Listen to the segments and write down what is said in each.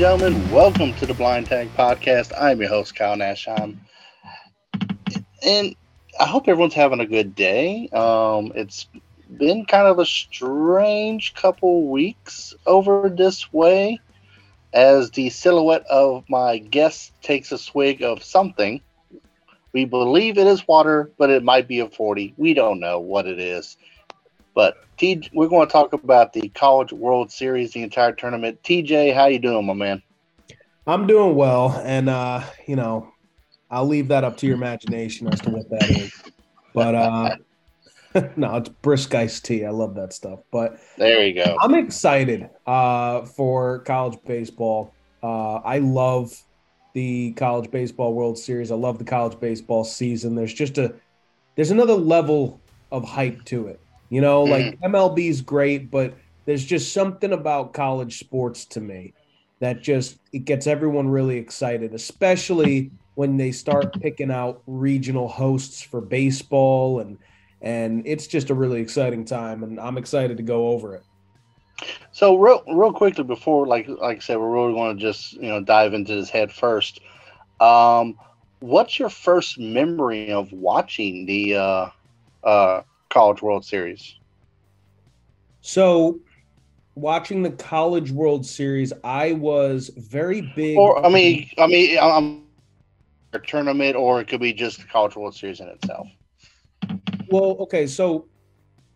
Gentlemen, welcome to the Blind Tag Podcast. I'm your host, Kyle Nashheim. And I hope everyone's having a good day. Um, it's been kind of a strange couple weeks over this way as the silhouette of my guest takes a swig of something. We believe it is water, but it might be a 40. We don't know what it is. But T, we're going to talk about the College World Series, the entire tournament. TJ, how you doing, my man? I'm doing well, and uh, you know, I'll leave that up to your imagination as to what that is. But uh, no, it's brisk iced tea. I love that stuff. But there you go. I'm excited uh, for college baseball. Uh, I love the college baseball World Series. I love the college baseball season. There's just a there's another level of hype to it. You know, like mm. Mm-hmm. MLB is great, but there's just something about college sports to me that just it gets everyone really excited, especially when they start picking out regional hosts for baseball and and it's just a really exciting time and I'm excited to go over it. So real real quickly before like like I said we're really gonna just you know dive into this head first. Um what's your first memory of watching the uh uh College World Series? So, watching the College World Series, I was very big. Or I mean, I mean, I'm a tournament, or it could be just the College World Series in itself. Well, okay, so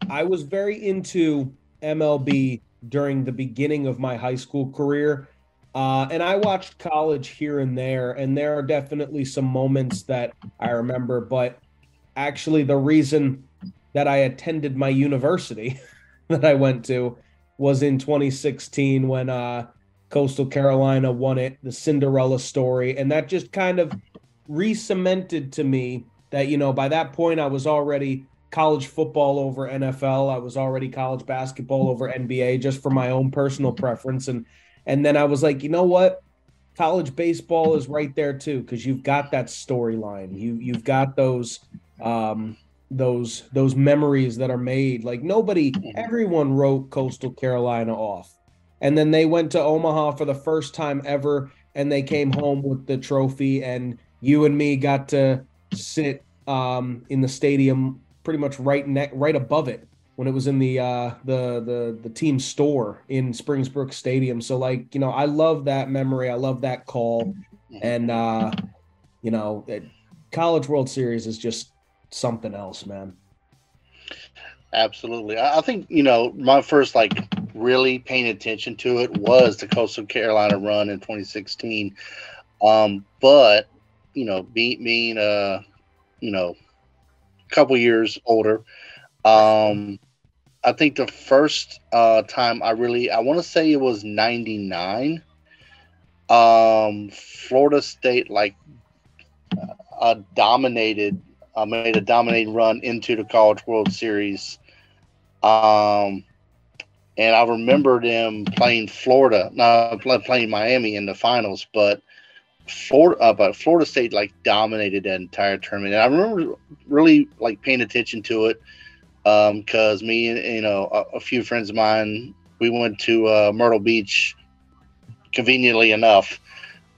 I was very into MLB during the beginning of my high school career. Uh, and I watched college here and there, and there are definitely some moments that I remember. But actually, the reason that I attended my university that I went to was in 2016 when uh, Coastal Carolina won it, the Cinderella story. And that just kind of re cemented to me that, you know, by that point I was already college football over NFL. I was already college basketball over NBA just for my own personal preference. And and then I was like, you know what? College baseball is right there too, because you've got that storyline. You you've got those um those those memories that are made. Like nobody, mm-hmm. everyone wrote Coastal Carolina off, and then they went to Omaha for the first time ever, and they came home with the trophy. And you and me got to sit um, in the stadium, pretty much right neck, right above it when it was in the uh, the the the team store in Springs Brooks Stadium. So like you know, I love that memory. I love that call, mm-hmm. and uh, you know, College World Series is just something else, man. Absolutely. I think, you know, my first like really paying attention to it was the Coastal Carolina run in 2016. Um, but, you know, being, being uh, you know, a couple years older, um, I think the first uh, time I really, I want to say it was 99. Um, Florida State like uh, dominated uh, made a dominating run into the College World Series. Um, and I remember them playing Florida, not playing Miami in the finals, but Florida, uh, but Florida State like dominated that entire tournament. And I remember really like paying attention to it because um, me and you know a, a, few friends of mine we went to uh, Myrtle Beach, conveniently enough,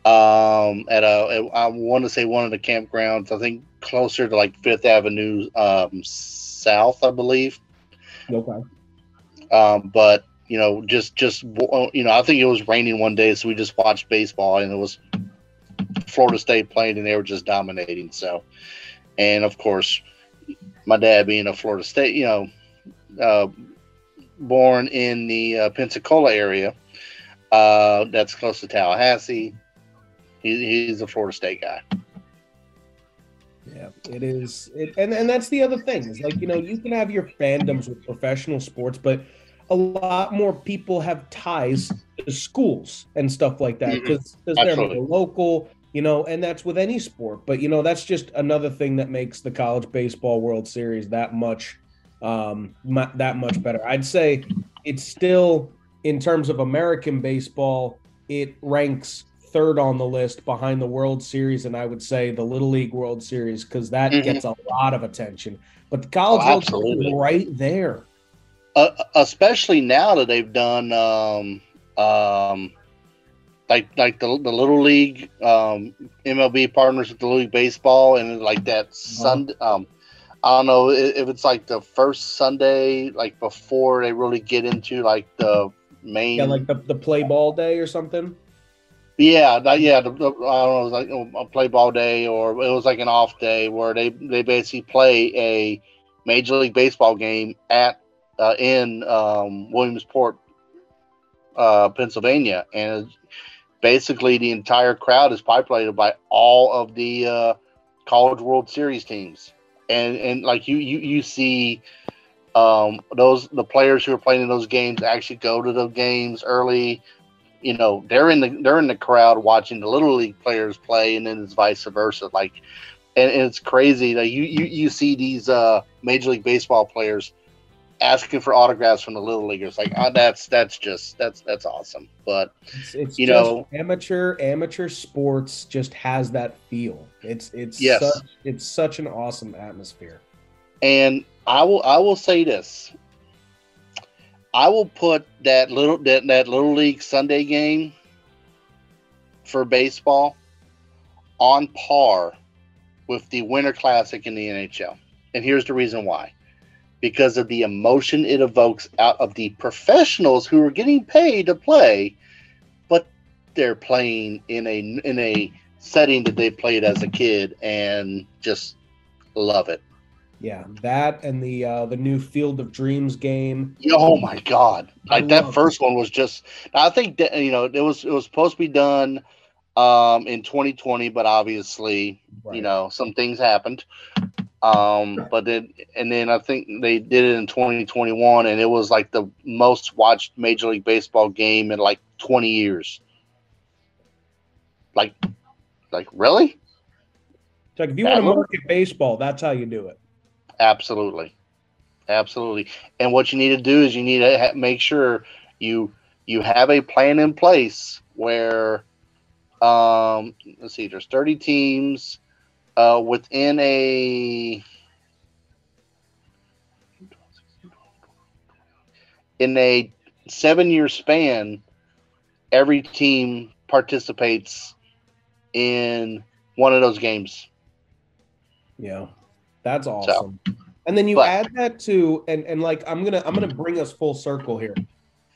um, at a I want to say one of the campgrounds. I think closer to like Fifth Avenue um, South, I believe. Okay. Um, but you know, just just you know, I think it was raining one day, so we just watched baseball, and it was Florida State playing, and they were just dominating. So, and of course, my dad being a Florida State, you know, uh, born in the uh, Pensacola area, uh, that's close to Tallahassee. He, he's a Florida State guy. Yeah, it is. It, and and that's the other thing is like you know you can have your fandoms with professional sports, but a lot more people have ties to schools and stuff like that because mm-hmm. they're local, you know, and that's with any sport. But you know that's just another thing that makes the college baseball World Series that much um that much better. I'd say it's still in terms of American baseball, it ranks third on the list behind the World Series, and I would say the Little League World Series because that mm-hmm. gets a lot of attention. But the College oh, World Series right there. Uh, especially now that they've done um, um, like like the, the little league um, MLB partners with the Little league baseball and like that Sunday. Um, I don't know if it's like the first Sunday, like before they really get into like the main, yeah, like the, the play ball day or something. Yeah, that, yeah. The, the, I don't know, it was like a play ball day, or it was like an off day where they they basically play a Major League Baseball game at uh, in um, Williamsport, uh, Pennsylvania, and basically the entire crowd is populated by all of the uh, College World Series teams, and and like you you you see. Um, those the players who are playing in those games actually go to the games early you know they're in the they're in the crowd watching the little league players play and then it's vice versa. Like and, and it's crazy that you, you you see these uh major league baseball players asking for autographs from the little leaguers. Like oh, that's that's just that's that's awesome. But it's, it's you know amateur amateur sports just has that feel. It's it's yes. such, it's such an awesome atmosphere. And i will i will say this I will put that little that, that little league Sunday game for baseball on par with the Winter Classic in the NHL. And here's the reason why. Because of the emotion it evokes out of the professionals who are getting paid to play, but they're playing in a in a setting that they played as a kid and just love it. Yeah, that and the uh, the new Field of Dreams game. Oh my god! Like that first it. one was just. I think that you know it was it was supposed to be done um, in 2020, but obviously right. you know some things happened. Um, but then and then I think they did it in 2021, and it was like the most watched Major League Baseball game in like 20 years. Like, like really? It's like if you that want to market baseball, that's how you do it. Absolutely, absolutely. And what you need to do is you need to ha- make sure you you have a plan in place where um, let's see, there's 30 teams uh, within a in a seven year span. Every team participates in one of those games. Yeah. That's awesome. So, and then you but, add that to and and like I'm gonna I'm gonna bring us full circle here.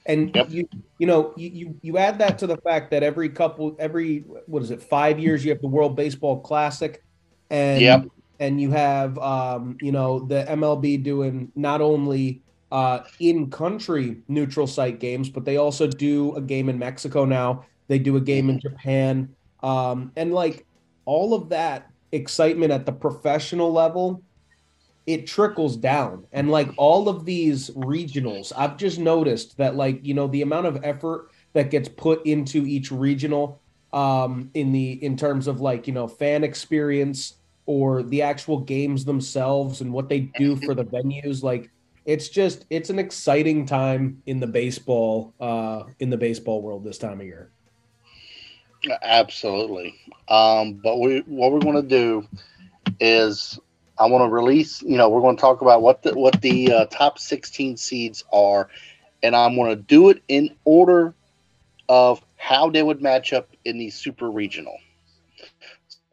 And yep. you you know you, you you add that to the fact that every couple every what is it five years you have the World Baseball Classic, and yep. and you have um you know the MLB doing not only uh in country neutral site games but they also do a game in Mexico now they do a game in mm-hmm. Japan um and like all of that excitement at the professional level it trickles down and like all of these regionals i've just noticed that like you know the amount of effort that gets put into each regional um in the in terms of like you know fan experience or the actual games themselves and what they do for the venues like it's just it's an exciting time in the baseball uh in the baseball world this time of year Absolutely. Um, but we what we're going to do is I want to release. You know, we're going to talk about what the what the uh, top sixteen seeds are, and I'm going to do it in order of how they would match up in the super regional.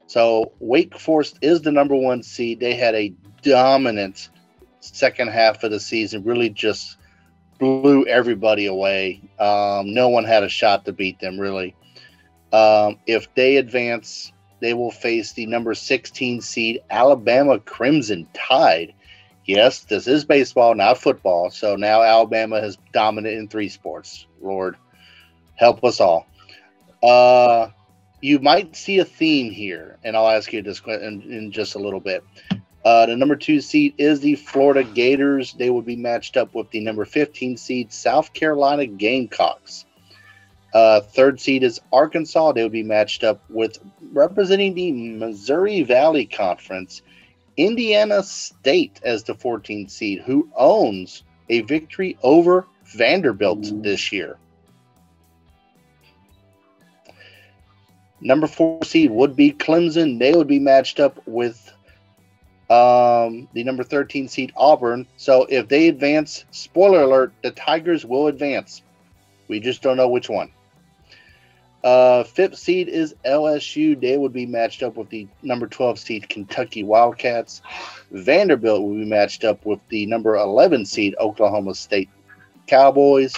So Wake Forest is the number one seed. They had a dominant second half of the season. Really, just blew everybody away. Um, no one had a shot to beat them. Really. Um, if they advance, they will face the number 16 seed Alabama Crimson Tide. Yes, this is baseball, not football. So now Alabama has dominated in three sports. Lord, help us all. Uh, you might see a theme here, and I'll ask you this in, in just a little bit. Uh, the number two seed is the Florida Gators. They will be matched up with the number 15 seed South Carolina Gamecocks. Uh, third seed is Arkansas. They would be matched up with representing the Missouri Valley Conference, Indiana State as the 14th seed, who owns a victory over Vanderbilt this year. Number four seed would be Clemson. They would be matched up with um, the number 13 seed Auburn. So if they advance, spoiler alert, the Tigers will advance. We just don't know which one. Uh, fifth seed is LSU. They would be matched up with the number 12 seed Kentucky Wildcats. Vanderbilt will be matched up with the number 11 seed Oklahoma State Cowboys.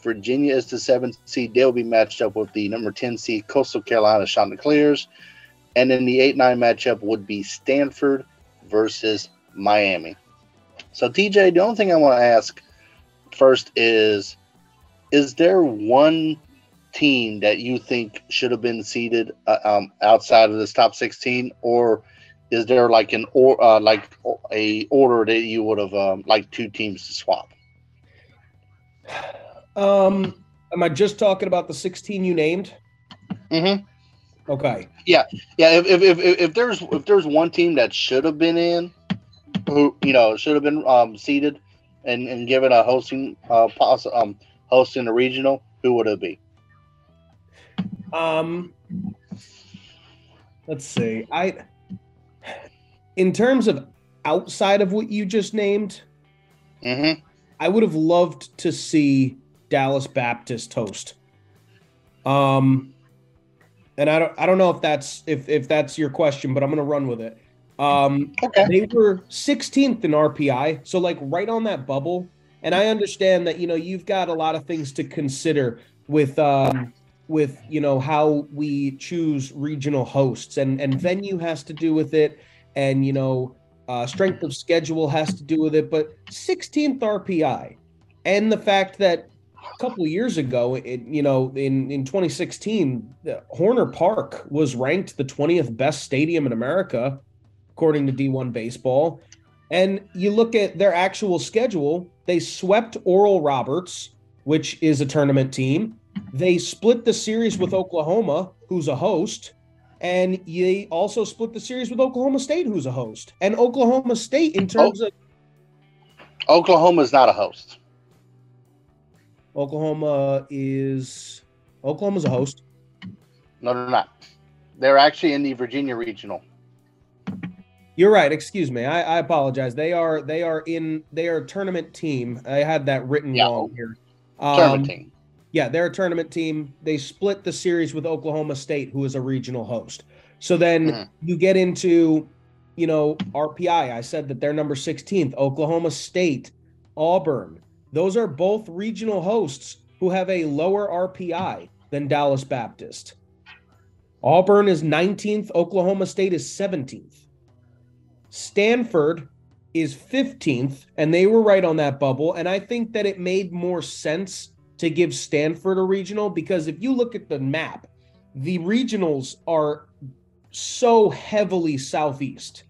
Virginia is the seventh seed. They'll be matched up with the number 10 seed Coastal Carolina Chanticleers. And then the 8 9 matchup would be Stanford versus Miami. So, TJ, the only thing I want to ask first is Is there one team that you think should have been seeded uh, um, outside of this top 16? Or is there like an or uh, like a order that you would have um, like two teams to swap? Um, am I just talking about the 16 you named? Mm-hmm. Okay. Yeah, yeah. If, if, if, if there's if there's one team that should have been in, who you know should have been um, seated and, and given a hosting uh poss- um hosting a regional, who would it be? Um, let's see. I, in terms of outside of what you just named, Mm-hmm. I would have loved to see Dallas Baptist host. Um, and I don't, I don't know if that's if if that's your question, but I'm gonna run with it. Um, Okay. they were 16th in RPI, so like right on that bubble. And I understand that you know you've got a lot of things to consider with um, with you know how we choose regional hosts, and and venue has to do with it, and you know uh, strength of schedule has to do with it. But 16th RPI, and the fact that a couple years ago, it, you know, in in 2016, Horner Park was ranked the 20th best stadium in America according to D1 Baseball. And you look at their actual schedule, they swept Oral Roberts, which is a tournament team. They split the series with Oklahoma, who's a host. And they also split the series with Oklahoma State, who's a host. And Oklahoma State, in terms of Oklahoma is not a host. Oklahoma, is Oklahoma's a host. No, they're not. They're actually in the Virginia regional. You're right. Excuse me. I, I apologize. They are they are in they are a tournament team. I had that written Yeah. wrong here. Um, Tournament team. Yeah, they're a tournament team. They split the series with Oklahoma State, who is a regional host. So then Mhm. you get into, you know, RPI. I said that they're number 16th. Oklahoma State, Auburn. Those are both regional hosts who have a lower RPI than Dallas Baptist. Auburn is 19th. Oklahoma State is 17th. Stanford is 15th, and they were right on that bubble. And I think that it made more sense to give Stanford a regional because if you look at the map, the regionals are so heavily southeast.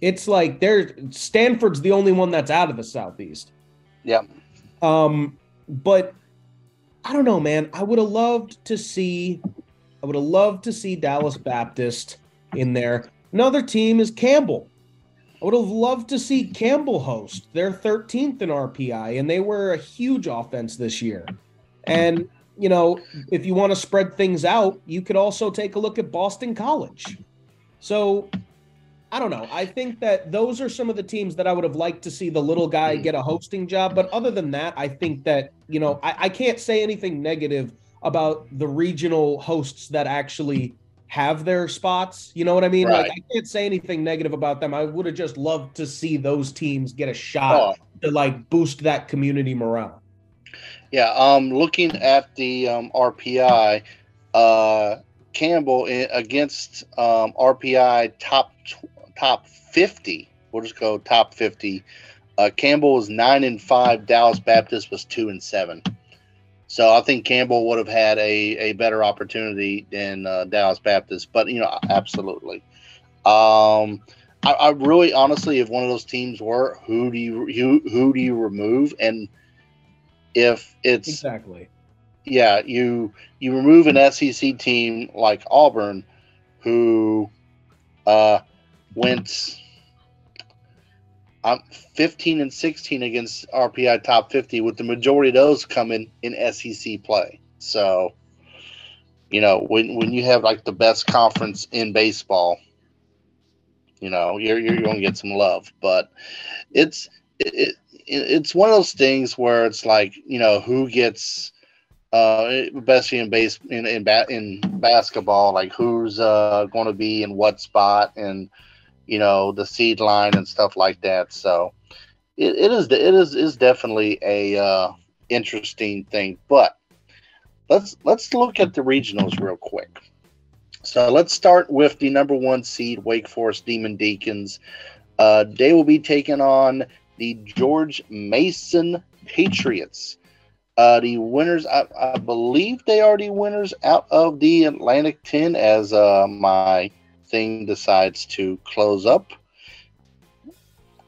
It's like they're Stanford's the only one that's out of the southeast. Yeah. Um, but I don't know, man. I would have loved to see I would have loved to see Dallas Baptist in there. Another team is Campbell. I would have loved to see Campbell host. They're 13th in RPI, and they were a huge offense this year. And, you know, if you want to spread things out, you could also take a look at Boston College. So I don't know. I think that those are some of the teams that I would have liked to see the little guy hmm. get a hosting job. But other than that, I think that, you know, I, I can't say anything negative about the regional hosts that actually have their spots. You know what I mean? Like I can't say anything negative about them. I would have just loved to see those teams get a shot Oh, to like boost that community morale. yeah. Um, looking at the um, RPI, uh, Campbell i- against um, RPI top top fifty. We'll just go top fifty. Uh, Campbell was nine and five. Dallas Baptist was two and seven. So I think Campbell would have had a, a better opportunity than uh, Dallas Baptist. But you know, absolutely. Um, I, I really, honestly, if one of those teams were, who do you who, who do you remove? And if it's Exactly. yeah, you you remove an SEC team like Auburn, who uh, went um, 15 and 16 against RPI top 50, with the majority of those coming in SEC play. So, you know, when when you have like the best conference in baseball, you know, you're you're going to get some love. But it's it, it it's one of those things where it's like you know who gets uh, especially in base in in, ba- in basketball, like who's uh, going to be in what spot and you know the seed line and stuff like that. So it, it is it is is definitely a uh, interesting thing. But let's let's look at the regionals real quick. So let's start with the number one seed Wake Forest Demon Deacons. Uh, they will be taking on the George Mason Patriots. Uh, the winners, I, I, believe they are the winners out of the Atlantic 10 as uh, my thing decides to close up.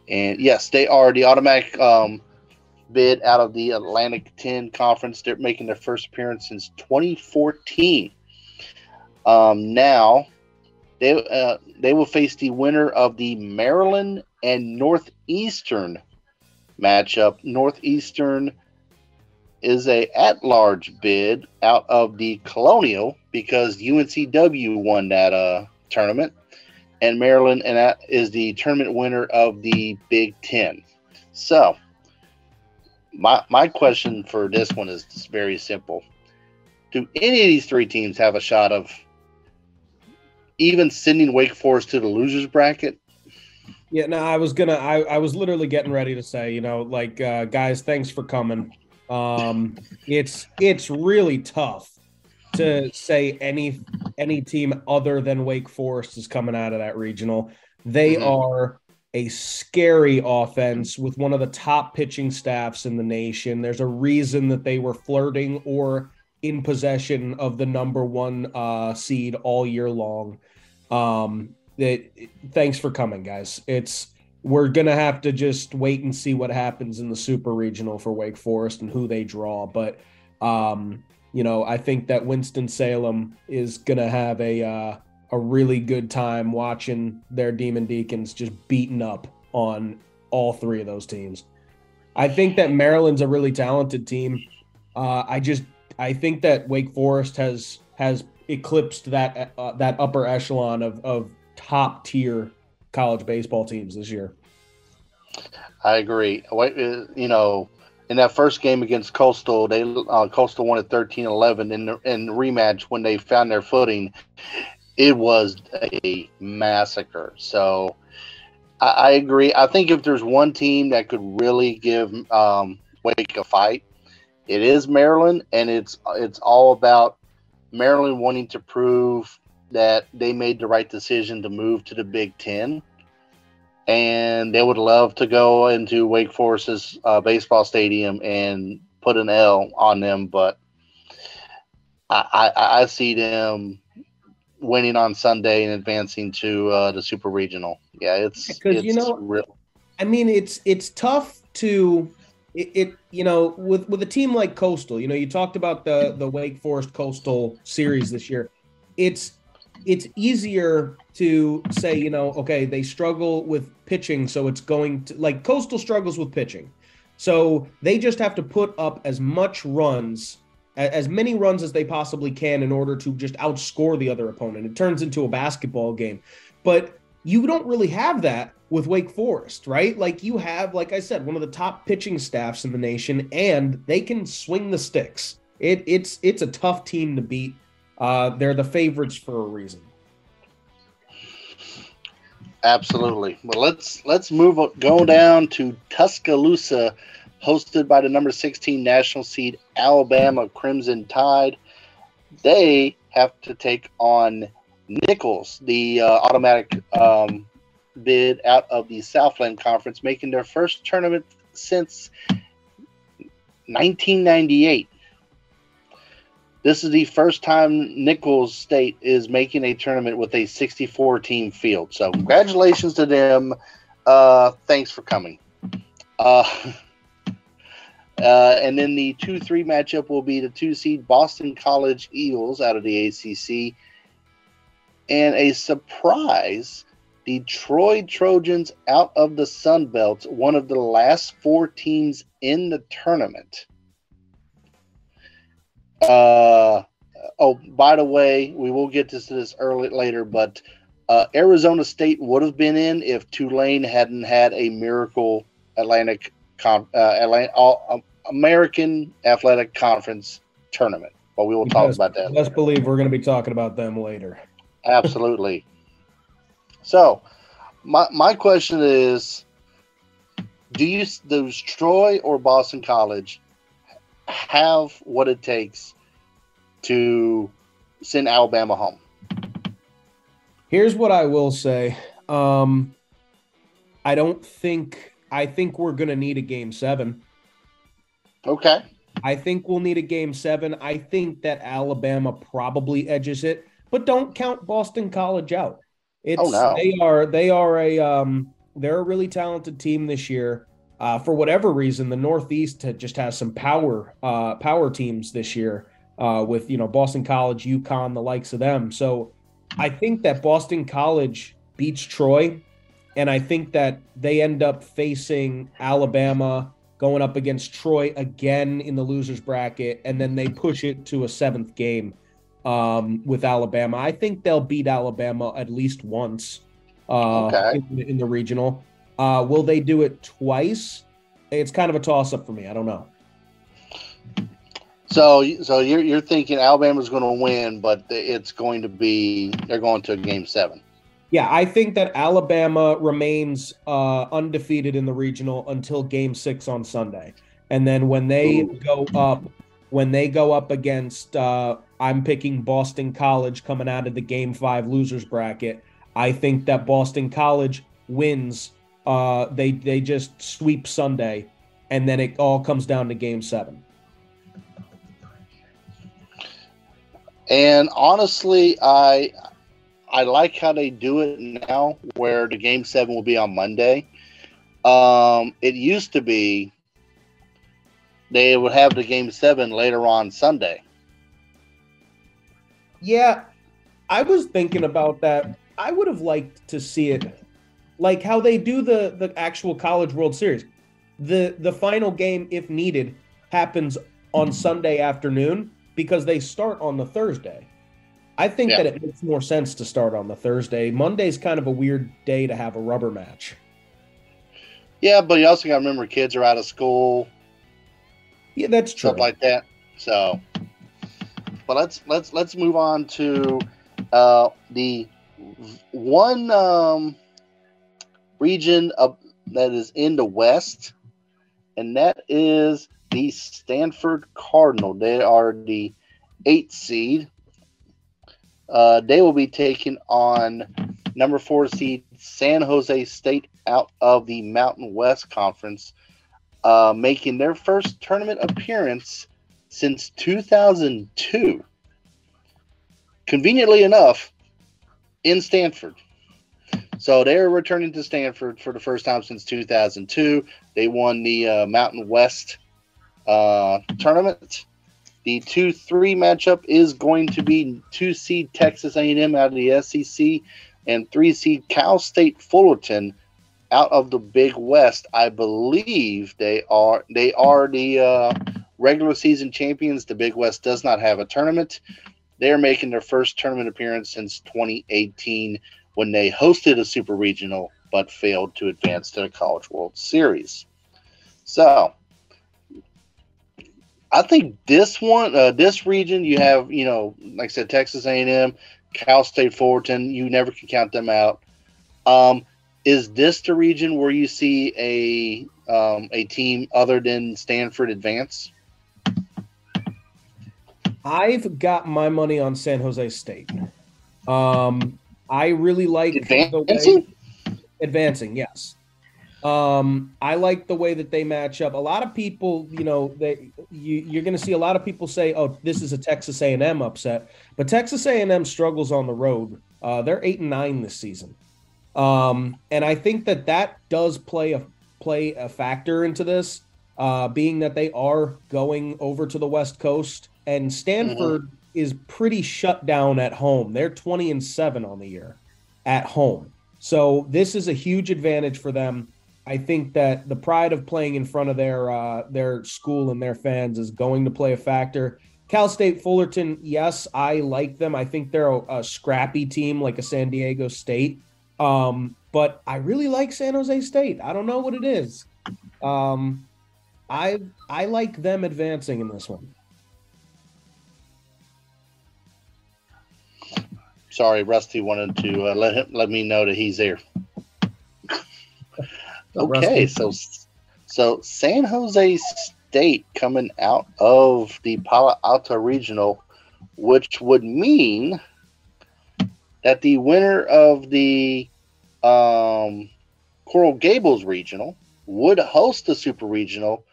And yes, they are the automatic um, bid out of the Atlantic 10 conference. They're making their first appearance since 2014. Um, now, they uh, they will face the winner of the Maryland and Northeastern matchup. Northeastern is a at-large bid out of the Colonial because UNCW won that uh, tournament, and Maryland and that is the tournament winner of the Big Ten. So, my my question for this one is very simple: Do any of these three teams have a shot of even sending Wake Forest to the losers bracket? Yeah, no, I was gonna. I, I was literally getting ready to say, you know, like uh, guys, thanks for coming. Um, it's it's really tough to say any any team other than Wake Forest is coming out of that regional. They mm-hmm. are a scary offense with one of the top pitching staffs in the nation. There's a reason that they were flirting or in possession of the number one uh, seed all year long. Um, that thanks for coming, guys. It's we're gonna have to just wait and see what happens in the super regional for Wake Forest and who they draw. But um, you know, I think that Winston Salem is gonna have a uh, a really good time watching their Demon Deacons just beaten up on all three of those teams. I think that Maryland's a really talented team. Uh, I just I think that Wake Forest has has eclipsed that uh, that upper echelon of of top tier college baseball teams this year. I agree. Uh, you know, in that first game against Coastal, they uh, Coastal won at 13-11 in the, in rematch when they found their footing. It was a massacre. So I, I agree. I think if there's one team that could really give um, Wake a fight, it is Maryland, and it's it's all about Maryland wanting to prove that they made the right decision to move to the Big Ten, and they would love to go into Wake Forest's uh, baseball stadium and put an L on them, but I, I, I see them winning on Sunday and advancing to uh, the Super Regional. Yeah, it's because you know, real. I mean, it's it's tough to it, it, you know with with a team like Coastal. You know, you talked about the the Wake Forest Coastal series this year. It's it's easier to say, you know, okay, they struggle with pitching, so it's going to like Coastal struggles with pitching. So they just have to put up as much runs, as many runs as they possibly can in order to just outscore the other opponent. It turns into a basketball game. But you don't really have that with Wake Forest, right? Like you have, like I said, one of the top pitching staffs in the nation, and they can swing the sticks. It, it's it's a tough team to beat. Uh, they're the favorites for a reason. Absolutely. Well, let's let's move go down to Tuscaloosa, hosted by the number 16 national seed Alabama Crimson Tide. They have to take on Nicholls, the uh, automatic um, bid out of the Southland Conference, making their first tournament since 1998. This is the first time Nicholls State is making a tournament with a 64 team field. So, congratulations to them. Uh, thanks for coming. Uh, uh, and then the 2 3 matchup will be the two seed Boston College Eagles out of the ACC. And a surprise the Troy Trojans out of the Sun Belt, one of the last four teams in the tournament. Uh, oh, by the way, we will get to this early later, but uh, Arizona State would have been in if Tulane hadn't had a miracle Atlantic uh, Atlantic all, um, American Athletic Conference tournament. But we will talk Best- about that. Let's believe we're going to be talking about them later. Absolutely. so, my my question is, do you does Troy or Boston College have what it takes to send Alabama home? Here's what I will say. Um, I don't think I think we're going to need a game seven. Okay. I think we'll need a game seven. I think that Alabama probably edges it, but don't count Boston College out. It's Oh, no. they are they are a um they're a really talented team this year. Uh, for whatever reason, the Northeast just has some power uh, power teams this year uh, with you know Boston College, UConn, the likes of them. So I think that Boston College beats Troy, and I think that they end up facing Alabama going up against Troy again in the losers bracket, and then they push it to a seventh game um, with Alabama. I think they'll beat Alabama at least once uh, Okay. in, in the regional. Uh, will they do it twice? It's kind of a toss up for me. I don't know. So, so you're you're thinking Alabama's going to win, but it's going to be they're going to a game seven. Yeah, I think that Alabama remains uh, undefeated in the regional until Game Six on Sunday, and then when they Ooh. go up, when they go up against, uh, I'm picking Boston College coming out of the Game Five losers bracket. I think that Boston College wins. Uh, they they just sweep Sunday, and then it all comes down to Game Seven. And honestly, I I like how they do it now, where the game seven will be on Monday. Um, it used to be they would have the game seven later on Sunday. Yeah, I was thinking about that. I would have liked to see it like how they do the the actual College World Series. The the final game if needed happens on Sunday afternoon because they start on the Thursday. I think Yeah. that it makes more sense to start on the Thursday. Monday's kind of a weird day to have a rubber match. Yeah, but you also got to remember kids are out of school, Yeah, that's true. stuff like that. So, but let's let's let's move on to uh, the one um, region of that is in the West, and that is the Stanford Cardinal. They are the eighth seed. Uh, they will be taking on number four seed San Jose State out of the Mountain West Conference, uh, making their first tournament appearance since 2002. Conveniently enough, in Stanford. So they're returning to Stanford for the first time since 2002. They won the uh, Mountain West uh, tournament. The two-three matchup is going to be two-seed Texas A&M out of the SEC and three-seed Cal State Fullerton out of the Big West. I believe they are they are the uh, regular season champions. The Big West does not have a tournament. They're making their first tournament appearance since 2018 when they hosted a super regional but failed to advance to the College World Series. So, I think this one, uh, this region, you have, you know, like I said, Texas A&M, Cal State Fullerton. You never can count them out. Um, is this the region where you see a um, a team other than Stanford advance? I've got my money on San Jose State. Um, I really like the way Advancing? advancing. Yes. Um, I like the way that they match up. A lot of people, you know, they you, you're going to see a lot of people say, "Oh, this is a Texas A&M upset," but Texas A&M struggles on the road. Uh, they're eight and nine this season, um, and I think that that does play a play a factor into this, uh, being that they are going over to the West Coast, and Stanford is pretty shut down at home. They're twenty and seven on the year at home. So this is a huge advantage for them. I think that the pride of playing in front of their uh, their school and their fans is going to play a factor. Cal State Fullerton, yes, I like them. I think they're a, a scrappy team like a San Diego State. Um, but I really like San Jose State. I don't know what it is. Um, I I like them advancing in this one. Sorry, Rusty wanted to uh, let him let me know that he's there. okay, so so San Jose State coming out of the Palo Alto Regional, which would mean that the winner of the um, Coral Gables Regional would host the Super Regional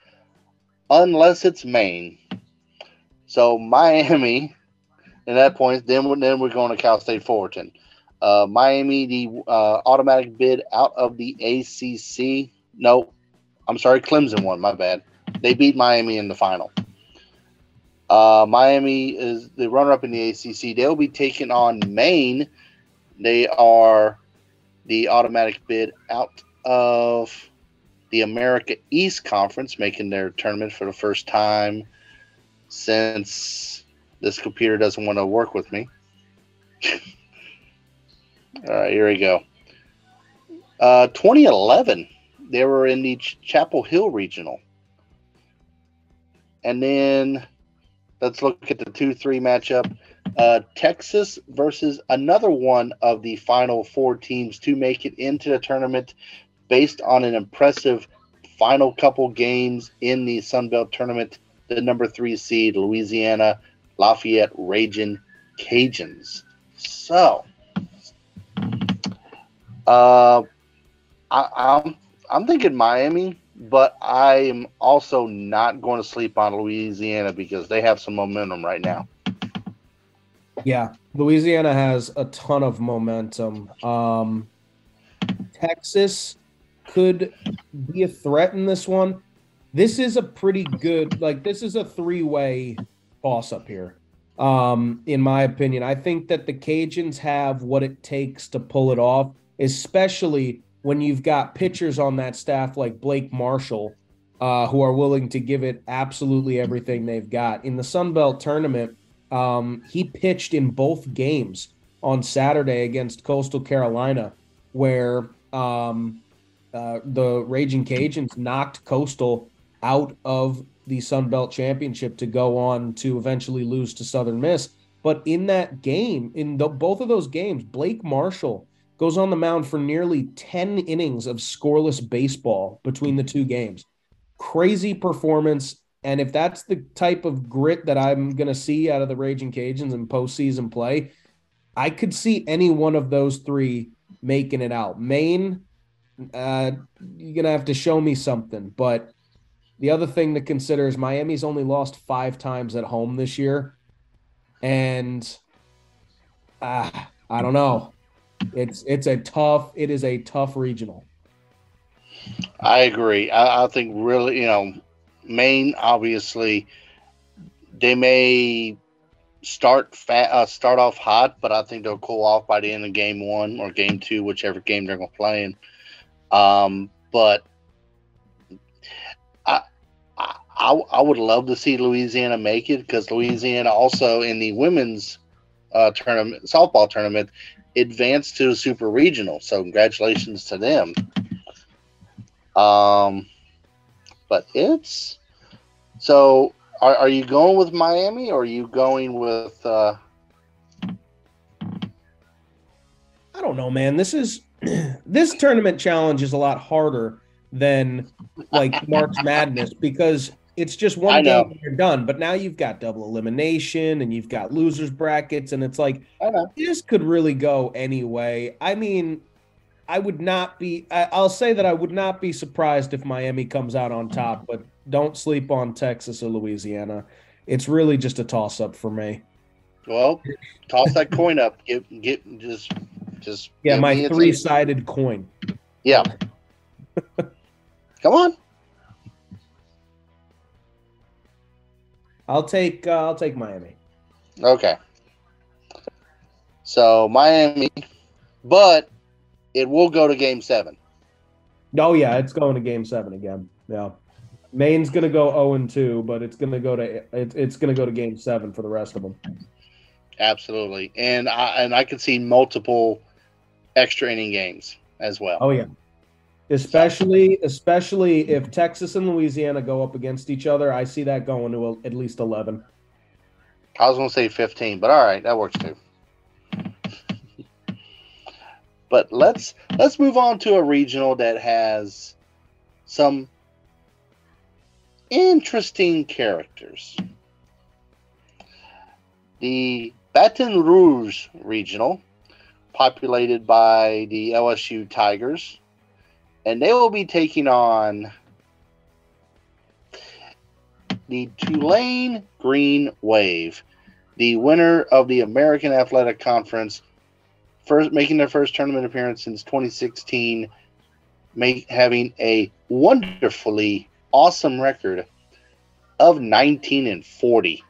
unless it's Maine. So Miami, at that point, then we're, then we're going to Cal State Fullerton. Uh, Miami, the uh, automatic bid out of the ACC. No, I'm sorry, Clemson won. My bad. They beat Miami in the final. Uh, Miami is the runner-up in the ACC. They'll be taking on Maine. They are the automatic bid out of the America East Conference, making their tournament for the first time since this computer doesn't want to work with me. All right, here we go. Uh, 2011, they were in the Ch- Chapel Hill Regional. And then let's look at the 2 3 matchup. Uh, Texas versus another one of the final four teams to make it into the tournament based on an impressive final couple games in the Sun Belt tournament. The number three seed, Louisiana Lafayette Raging Cajuns. So, uh, I, I'm I'm thinking Miami, but I am also not going to sleep on Louisiana because they have some momentum right now. Yeah, Louisiana has a ton of momentum. Um, Texas could be a threat in this one. This is a pretty good, like, this is a three way toss up here, um, in my opinion. I think that the Cajuns have what it takes to pull it off, especially when you've got pitchers on that staff like Blake Marshall, uh, who are willing to give it absolutely everything they've got. In the Sun Belt tournament, um, he pitched in both games on Saturday against Coastal Carolina, where um, uh, the Raging Cajuns knocked Coastal out of the Sun Belt Championship to go on to eventually lose to Southern Miss. But in that game, in the, both of those games, Blake Marshall goes on the mound for nearly 10 innings of scoreless baseball between the two games. Crazy performance. And if that's the type of grit that I'm going to see out of the Raging Cajuns in postseason play, I could see any one of those three making it out. Maine, uh, you're gonna have to show me something. But the other thing to consider is Miami's only lost five times at home this year, and uh, I don't know. It's it's a tough. It is a tough regional. I agree. I, I think really, you know, Maine obviously they may start fat, uh, start off hot, but I think they'll cool off by the end of game one or game two, whichever game they're going to play in. Um, but I, I would love to see Louisiana make it because Louisiana also in the women's uh, tournament, softball tournament, advanced to super regional. So congratulations to them. Um, but it's so. Are, are you going with Miami or are you going with? Uh, I don't know, man. This is this tournament challenge is a lot harder than like March Madness because it's just one game and you're done. But now you've got double elimination and you've got losers brackets, and it's like this could really go anyway. I mean, I would not be. I, I'll say that I would not be surprised if Miami comes out on top, but don't sleep on Texas or Louisiana. It's really just a toss up for me. Well, toss that coin up. Get get just just yeah, my three sided coin. Yeah. Come on. I'll take uh, I'll take Miami. Okay. So Miami, but it will go to Game Seven. Oh yeah, it's going to Game Seven again. Yeah, Maine's gonna go zero oh and two, but it's gonna go to it, it's gonna go to Game Seven for the rest of them. Absolutely, and I and I can see multiple extra inning games as well. Oh yeah. Especially, especially if Texas and Louisiana go up against each other, I see that going to a, at least eleven. I was going to say fifteen, but all right, that works too. But let's let's move on to a regional that has some interesting characters. The Baton Rouge regional, populated by the LSU Tigers, and they will be taking on the Tulane Green Wave, the winner of the American Athletic Conference, first making their first tournament appearance since 2016, make, having a wonderfully awesome record of 19 and 40.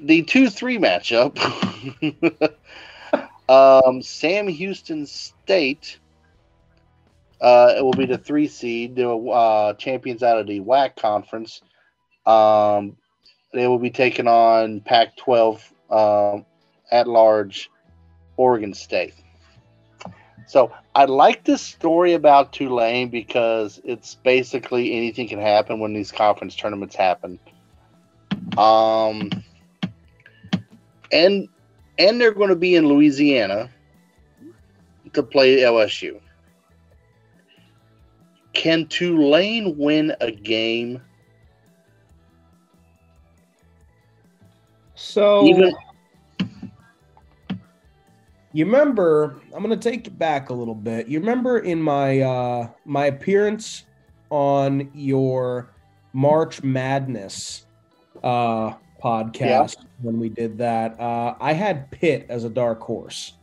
The 2 3 matchup um, Sam Houston State uh, it will be the three seed, uh, champions out of the WAC conference. Um, they will be taking on Pac 12 um, at large Oregon State. So I like this story about Tulane because it's basically anything can happen when these conference tournaments happen. Um, and and they're going to be in Louisiana to play LSU. Can Tulane win a game? So Even, you remember? I'm going to take you back a little bit. You remember in my uh, my appearance on your March Madness uh, podcast yeah. when we did that. Uh, I had Pitt as a dark horse.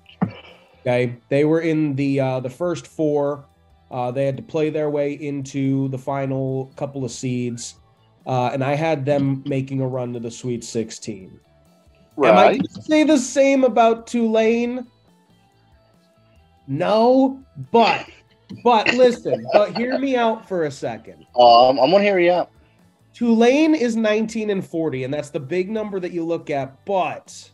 Okay, they were in the uh, the first four. Uh, they had to play their way into the final couple of seeds, uh, and I had them making a run to the Sweet 16. Right. Am I going to say the same about Tulane? No, but but listen, but hear me out for a second. Um, I'm gonna hear you out. Tulane is 19 and 40, and that's the big number that you look at, but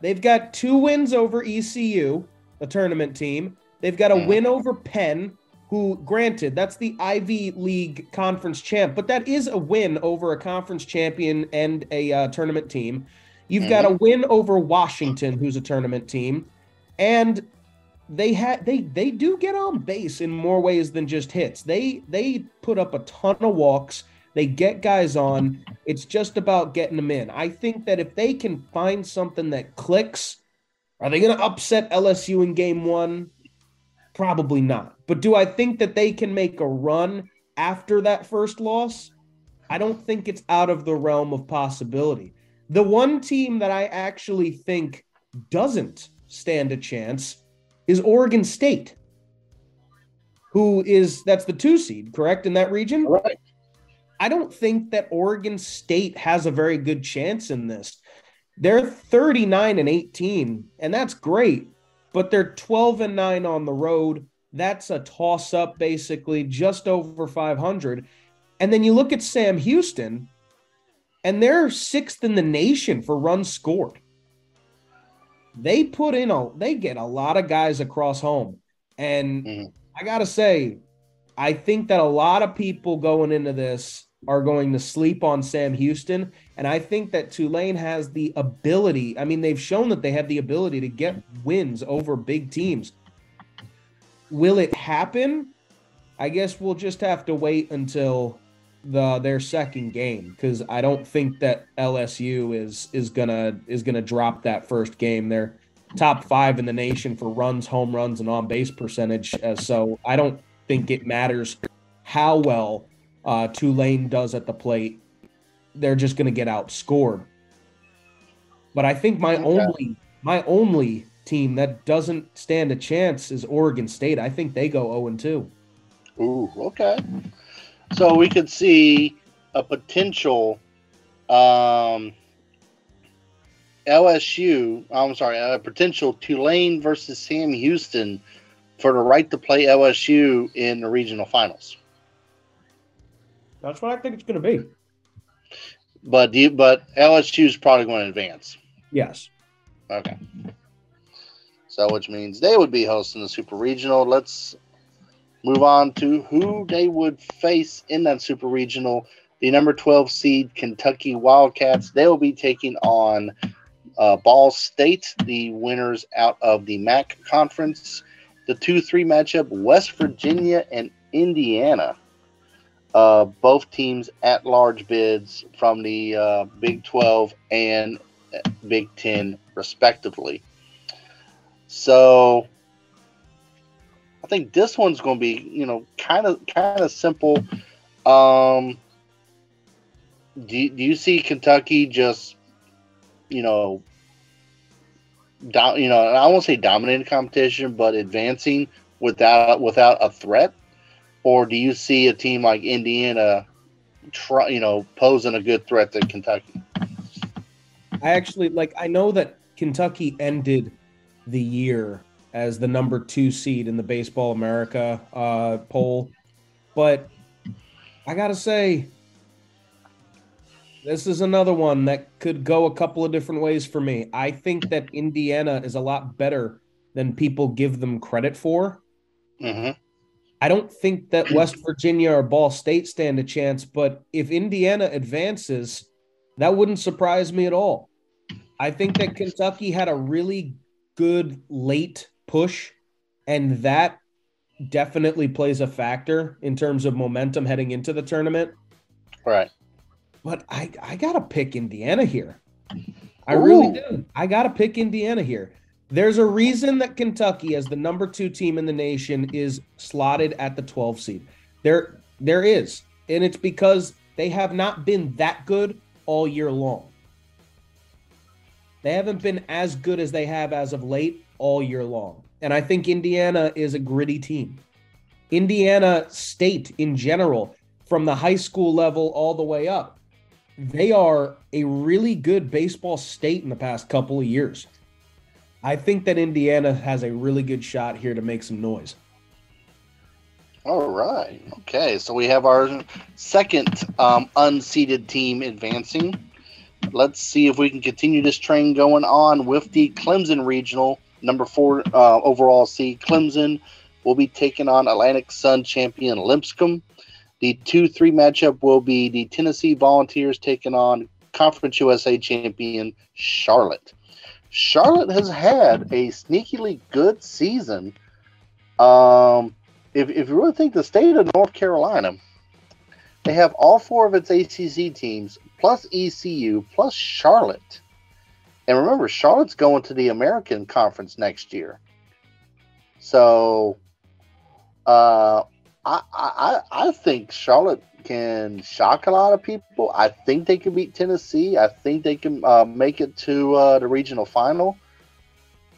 they've got two wins over ECU, a tournament team. They've got a mm. win over Penn, who, granted, that's the Ivy League conference champ, but that is a win over a conference champion and a uh, tournament team. You've mm. got a mm-hmm. win over Washington, who's a tournament team, and they had they they do get on base in more ways than just hits. They they put up a ton of walks. They get guys on. It's just about getting them in. I think that if they can find something that clicks, are they going to upset LSU in game one? Probably not. But do I think that they can make a run after that first loss? I don't think it's out of the realm of possibility. The one team that I actually think doesn't stand a chance is Oregon State, who is that's the two seed, correct, in that region? Right. I don't think that Oregon State has a very good chance in this. They're 39 and 18, and that's great, but they're 12 and 9 on the road. That's a toss up, basically, just over 500. And then you look at Sam Houston, and they're sixth in the nation for runs scored they put in a they get a lot of guys across home. And mm-hmm. I gotta say, I think that a lot of people going into this are going to sleep on Sam Houston. And I think that Tulane has the ability. I mean, they've shown that they have the ability to get wins over big teams. Will it happen? I guess we'll just have to wait until the their second game because I don't think that LSU is is gonna is gonna drop that first game. They're top five in the nation for runs, home runs, and on base percentage. Uh, so I don't think it matters how well uh, Tulane does at the plate. They're just gonna get outscored. But I think my okay. only my only team that doesn't stand a chance is Oregon State. I think they go 0 and 2. Ooh, okay. So we could see a potential um, LSU, I'm sorry, a potential Tulane versus Sam Houston for the right to play LSU in the regional finals. That's what I think it's going to be. But you, but LSU is probably going to advance. Yes. Okay. So which means they would be hosting the Super Regional. Let's move on to who they would face in that super regional the number 12 seed Kentucky Wildcats. They will be taking on uh, Ball State, the winners out of the MAC conference. The 2 3 matchup West Virginia and Indiana. Uh, both teams at large bids from the uh, Big 12 and Big 10, respectively. So I think this one's going to be, you know, kind of kind of simple. Um, do, do you see Kentucky just, you know, do, you know, I won't say dominating competition, but advancing without without a threat, or do you see a team like Indiana, try, you know, posing a good threat to Kentucky? I actually like. I know that Kentucky ended the year as the number two seed in the Baseball America uh, poll, but I gotta say, this is another one that could go a couple of different ways for me. I think that Indiana is a lot better than people give them credit for. Mm-hmm. I don't think that West Virginia or Ball State stand a chance, but if Indiana advances, that wouldn't surprise me at all. I think that Kentucky had a really good late push, and that definitely plays a factor in terms of momentum heading into the tournament. Right but I I gotta pick Indiana here. I Ooh. really do. I gotta pick Indiana here. There's a reason that Kentucky, as the number two team in the nation, is slotted at the 12 seed. There, there is, and it's because they have not been that good all year long. They haven't been as good as they have as of late all year long. And I think Indiana is a gritty team. Indiana State in general, from the high school level all the way up, they are a really good baseball state in the past couple of years. I think that Indiana has a really good shot here to make some noise. All right. Okay. So we have our second um, unseeded team advancing. Let's see if we can continue this train going on with the Clemson Regional, number four uh, overall seed. Clemson will be taking on Atlantic Sun champion Lipscomb. The 2 3 matchup will be the Tennessee Volunteers taking on Conference USA champion Charlotte. Charlotte has had a sneakily good season. Um, if, if you really think the state of North Carolina, they have all four of its ACC teams, plus ECU, plus Charlotte. And remember, Charlotte's going to the American Conference next year. So, uh, I, I I think Charlotte can shock a lot of people. I think they can beat Tennessee. I think they can uh, make it to uh, the regional final.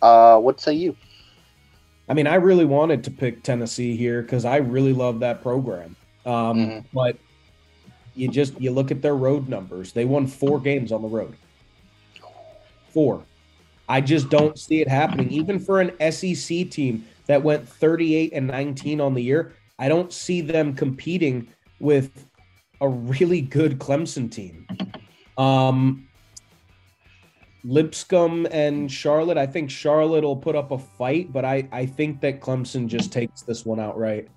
Uh, what say you? I mean, I really wanted to pick Tennessee here because I really love that program. Um, mm-hmm. But you just you look at their road numbers. They won four games on the road. Four. I just don't see it happening. Even for an SEC team that went 38 and 19 on the year, I don't see them competing with a really good Clemson team. Um, Lipscomb and Charlotte. I think Charlotte will put up a fight, but I, I think that Clemson just takes this one outright.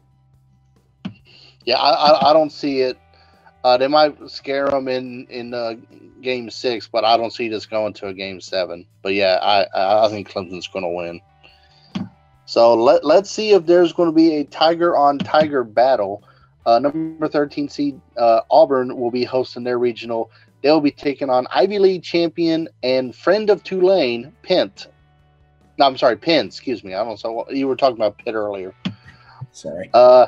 Yeah, I, I, don't see it. Uh, they might scare them in in uh, game six, but I don't see this going to a game seven. But yeah, I I think Clemson's going to win. So let, let's see if there's going to be a Tiger on Tiger battle. Uh, number 13 seed uh, Auburn will be hosting their regional. They'll be taking on Ivy League champion and friend of Tulane, Pent. No, I'm sorry, Penn. Excuse me. I don't know. You were talking about Pitt earlier. Sorry. Uh,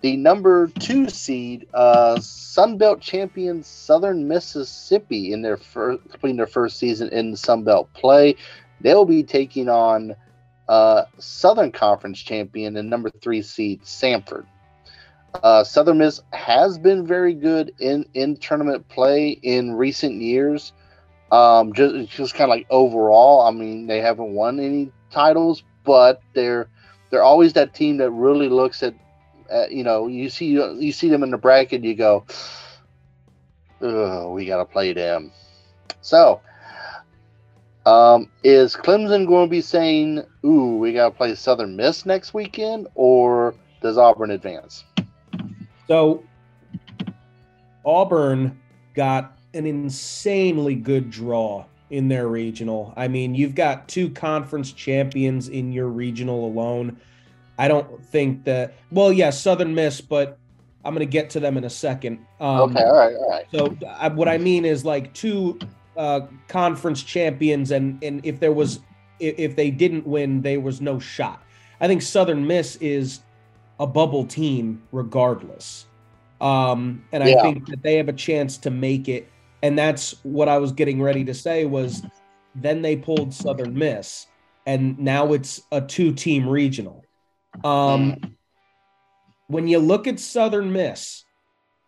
the number two seed, uh, Sunbelt champion Southern Mississippi, in their first, completing their first season in Sunbelt play, they'll be taking on uh, Southern Conference champion and number three seed Samford. Uh, Southern Miss has been very good in, in tournament play in recent years. Um, just just kind of like overall, I mean, they haven't won any titles, but they're they're always that team that really looks at, at you know, you see you see them in the bracket, you go, oh, we got to play them. So um, is Clemson going to be saying, "Ooh, we got to play Southern Miss next weekend," or does Auburn advance? So, Auburn got an insanely good draw in their regional. I mean, you've got two conference champions in your regional alone. I don't think that. Well, yeah, Southern Miss, but I'm going to get to them in a second. Um, okay, all right, all right. So I, what I mean is like two uh, conference champions, and and if there was if, they didn't win, there was no shot. I think Southern Miss is a bubble team regardless, um, and I think that they have a chance to make it. And that's what I was getting ready to say was then they pulled Southern Miss, and now it's a two-team regional. Um, mm when you look at Southern Miss,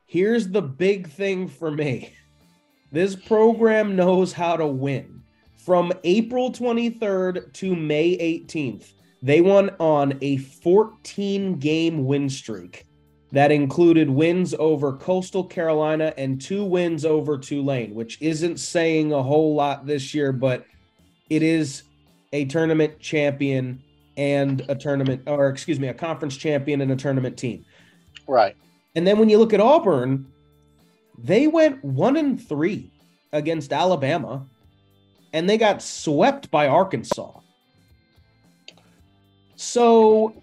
here's the big thing for me. This program knows how to win. From April 23rd to May 18th, they went on a 14 game win streak that included wins over Coastal Carolina and two wins over Tulane, which isn't saying a whole lot this year, but it is a tournament champion and a tournament, or excuse me, a conference champion and a tournament team. Right. And then when you look at Auburn, they went one and three against Alabama, and they got swept by Arkansas. So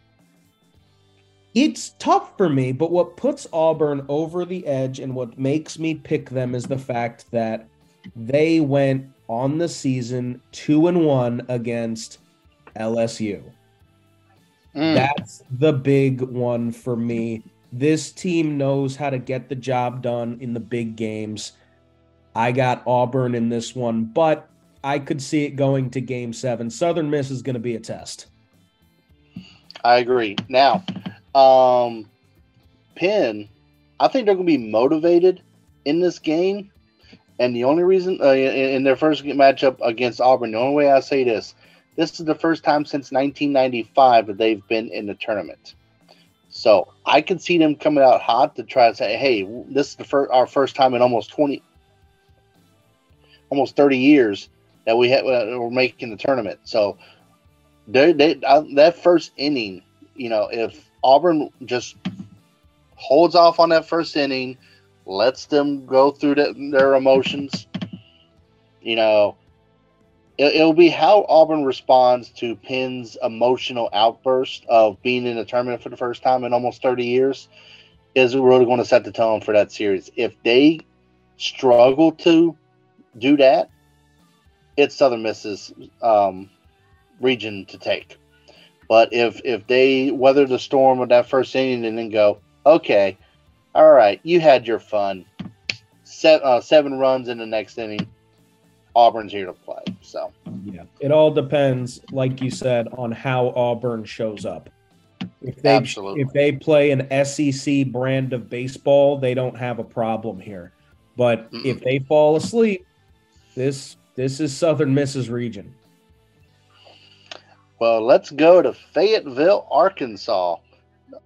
it's tough for me, but what puts Auburn over the edge and what makes me pick them is the fact that they went on the season two and one against LSU. Mm. That's the big one for me. This team knows how to get the job done in the big games. I got Auburn in this one, but I could see it going to game seven. Southern Miss is going to be a test. I agree. Now, um, Penn, I think they're going to be motivated in this game. And the only reason uh, in, their first matchup against Auburn, the only way I say this this is the first time since 1995 that they've been in the tournament. So I can see them coming out hot to try to say, "Hey, this is the first, our first time in almost 20, almost 30 years that we had uh, we're making the tournament." So they, they uh, that first inning, you know, if Auburn just holds off on that first inning, lets them go through the, their emotions, you know, it, will be how Auburn responds to Penn's emotional outburst of being in the tournament for the first time in almost 30 years is really going to set the tone for that series. If they struggle to do that, it's Southern Miss's um, region to take. But if if they weather the storm of that first inning and then go, okay, all right, you had your fun, seven, uh, seven runs in the next inning Auburn's here to play. So yeah, it all depends, like you said, on how Auburn shows up. If they Absolutely. if they play an SEC brand of baseball, they don't have a problem here. But Mm-mm. if they fall asleep, this this is Southern Miss's region. Well, let's go to Fayetteville, Arkansas.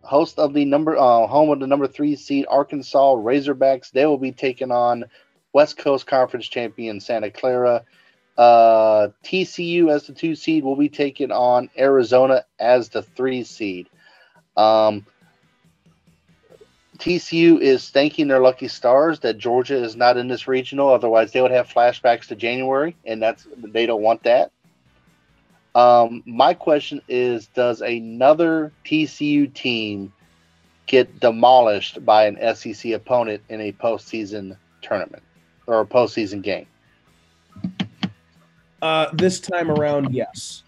Host of the number uh, home of the number three seed Arkansas Razorbacks. They will be taking on West Coast Conference champion Santa Clara. Uh, TCU as the two seed will be taking on Arizona as the three seed. Um, TCU is thanking their lucky stars that Georgia is not in this regional. Otherwise, they would have flashbacks to January, and that's they don't want that. Um, my question is: Does another TCU team get demolished by an SEC opponent in a postseason tournament? Or a postseason game? Uh, this time around, yes.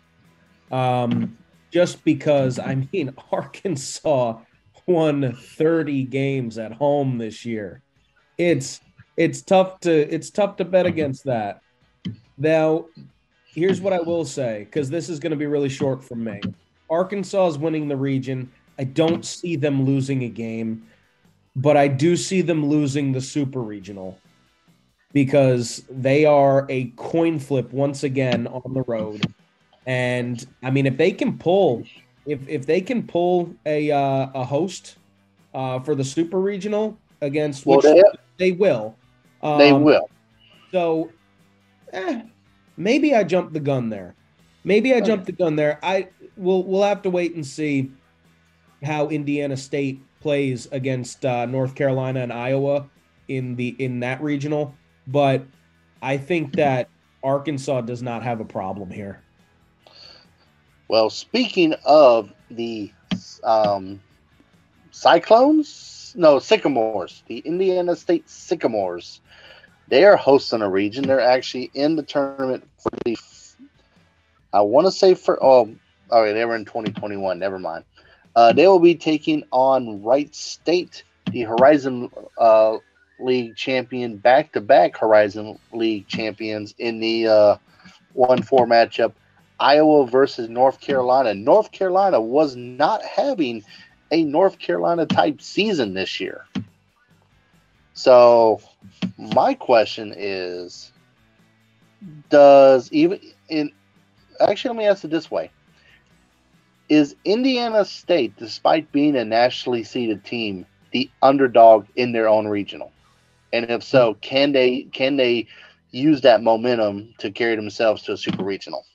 Um, just because I mean Arkansas won 30 games at home this year. It's it's tough to it's tough to bet against that. Now, here's what I will say because this is going to be really short for me. Arkansas is winning the region. I don't see them losing a game, but I do see them losing the super regional because they are a coin flip once again on the road. And I mean, if they can pull, if if they can pull a uh, a host uh, for the super regional against well, which they, they will, um, they will. So, eh, maybe I jumped the gun there. Maybe I jumped the gun there. I will. We'll have to wait and see how Indiana State plays against uh, North Carolina and Iowa in the in that regional, but I think that Arkansas does not have a problem here. Well, speaking of the um, Cyclones, no Sycamores, the Indiana State Sycamores, they are hosting a region. They're actually in the tournament for the. I want to say for oh, oh, they were in 2021. Never mind. Uh, they will be taking on Wright State, the Horizon uh, League champion, back to back Horizon League champions in the uh, 1 4 matchup. Iowa versus North Carolina. North Carolina was not having a North Carolina type season this year. So, my question is Does even in actually, let me ask it this way Is Indiana State, despite being a nationally seeded team, the underdog in their own regional? And if so, can they can they use that momentum to carry themselves to a super regional?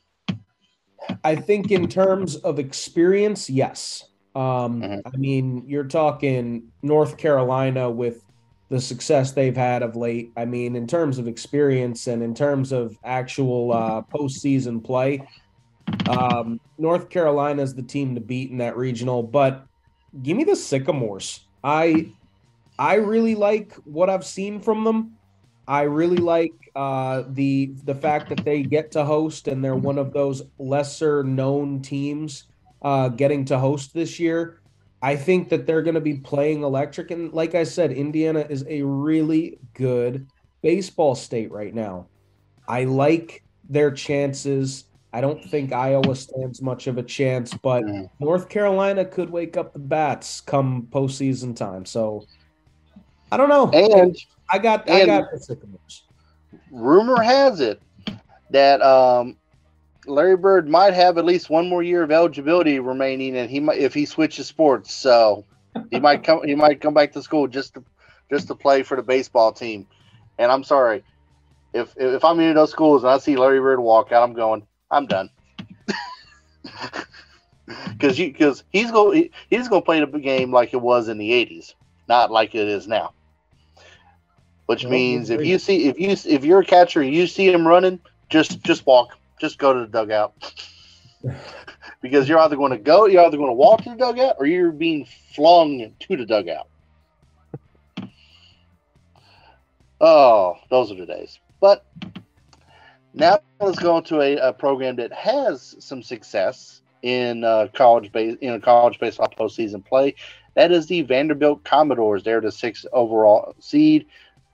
I think in terms of experience, yes. Um, mm-hmm. I mean, you're talking North Carolina with the success they've had of late. I mean, in terms of experience and in terms of actual uh, postseason play, um, North Carolina is the team to beat in that regional. But give me the Sycamores. I I really like what I've seen from them. I really like uh, the the fact that they get to host and they're one of those lesser known teams uh, getting to host this year. I think that they're going to be playing electric, and like I said, Indiana is a really good baseball state right now. I like their chances. I don't think Iowa stands much of a chance, but. North Carolina could wake up the bats come postseason time. So I don't know. And I got I got the Sycamores. Rumor has it that um, Larry Bird might have at least one more year of eligibility remaining, and he might if he switches sports. So he might come he might come back to school just to just to play for the baseball team. And I'm sorry if if I'm in those schools and I see Larry Bird walk out, I'm going, I'm done. Because because he's going he's going to play the game like it was in the '80s, not like it is now which means if you see if you if you're a catcher you see him running just just walk. Just go to the dugout. Because you're either going to go you're either going to walk to the dugout or you're being flung to the dugout. Oh those are the days. But now let's go into a, a program that has some success in uh, college base in a college baseball postseason play. That is the Vanderbilt Commodores. They're the sixth overall seed.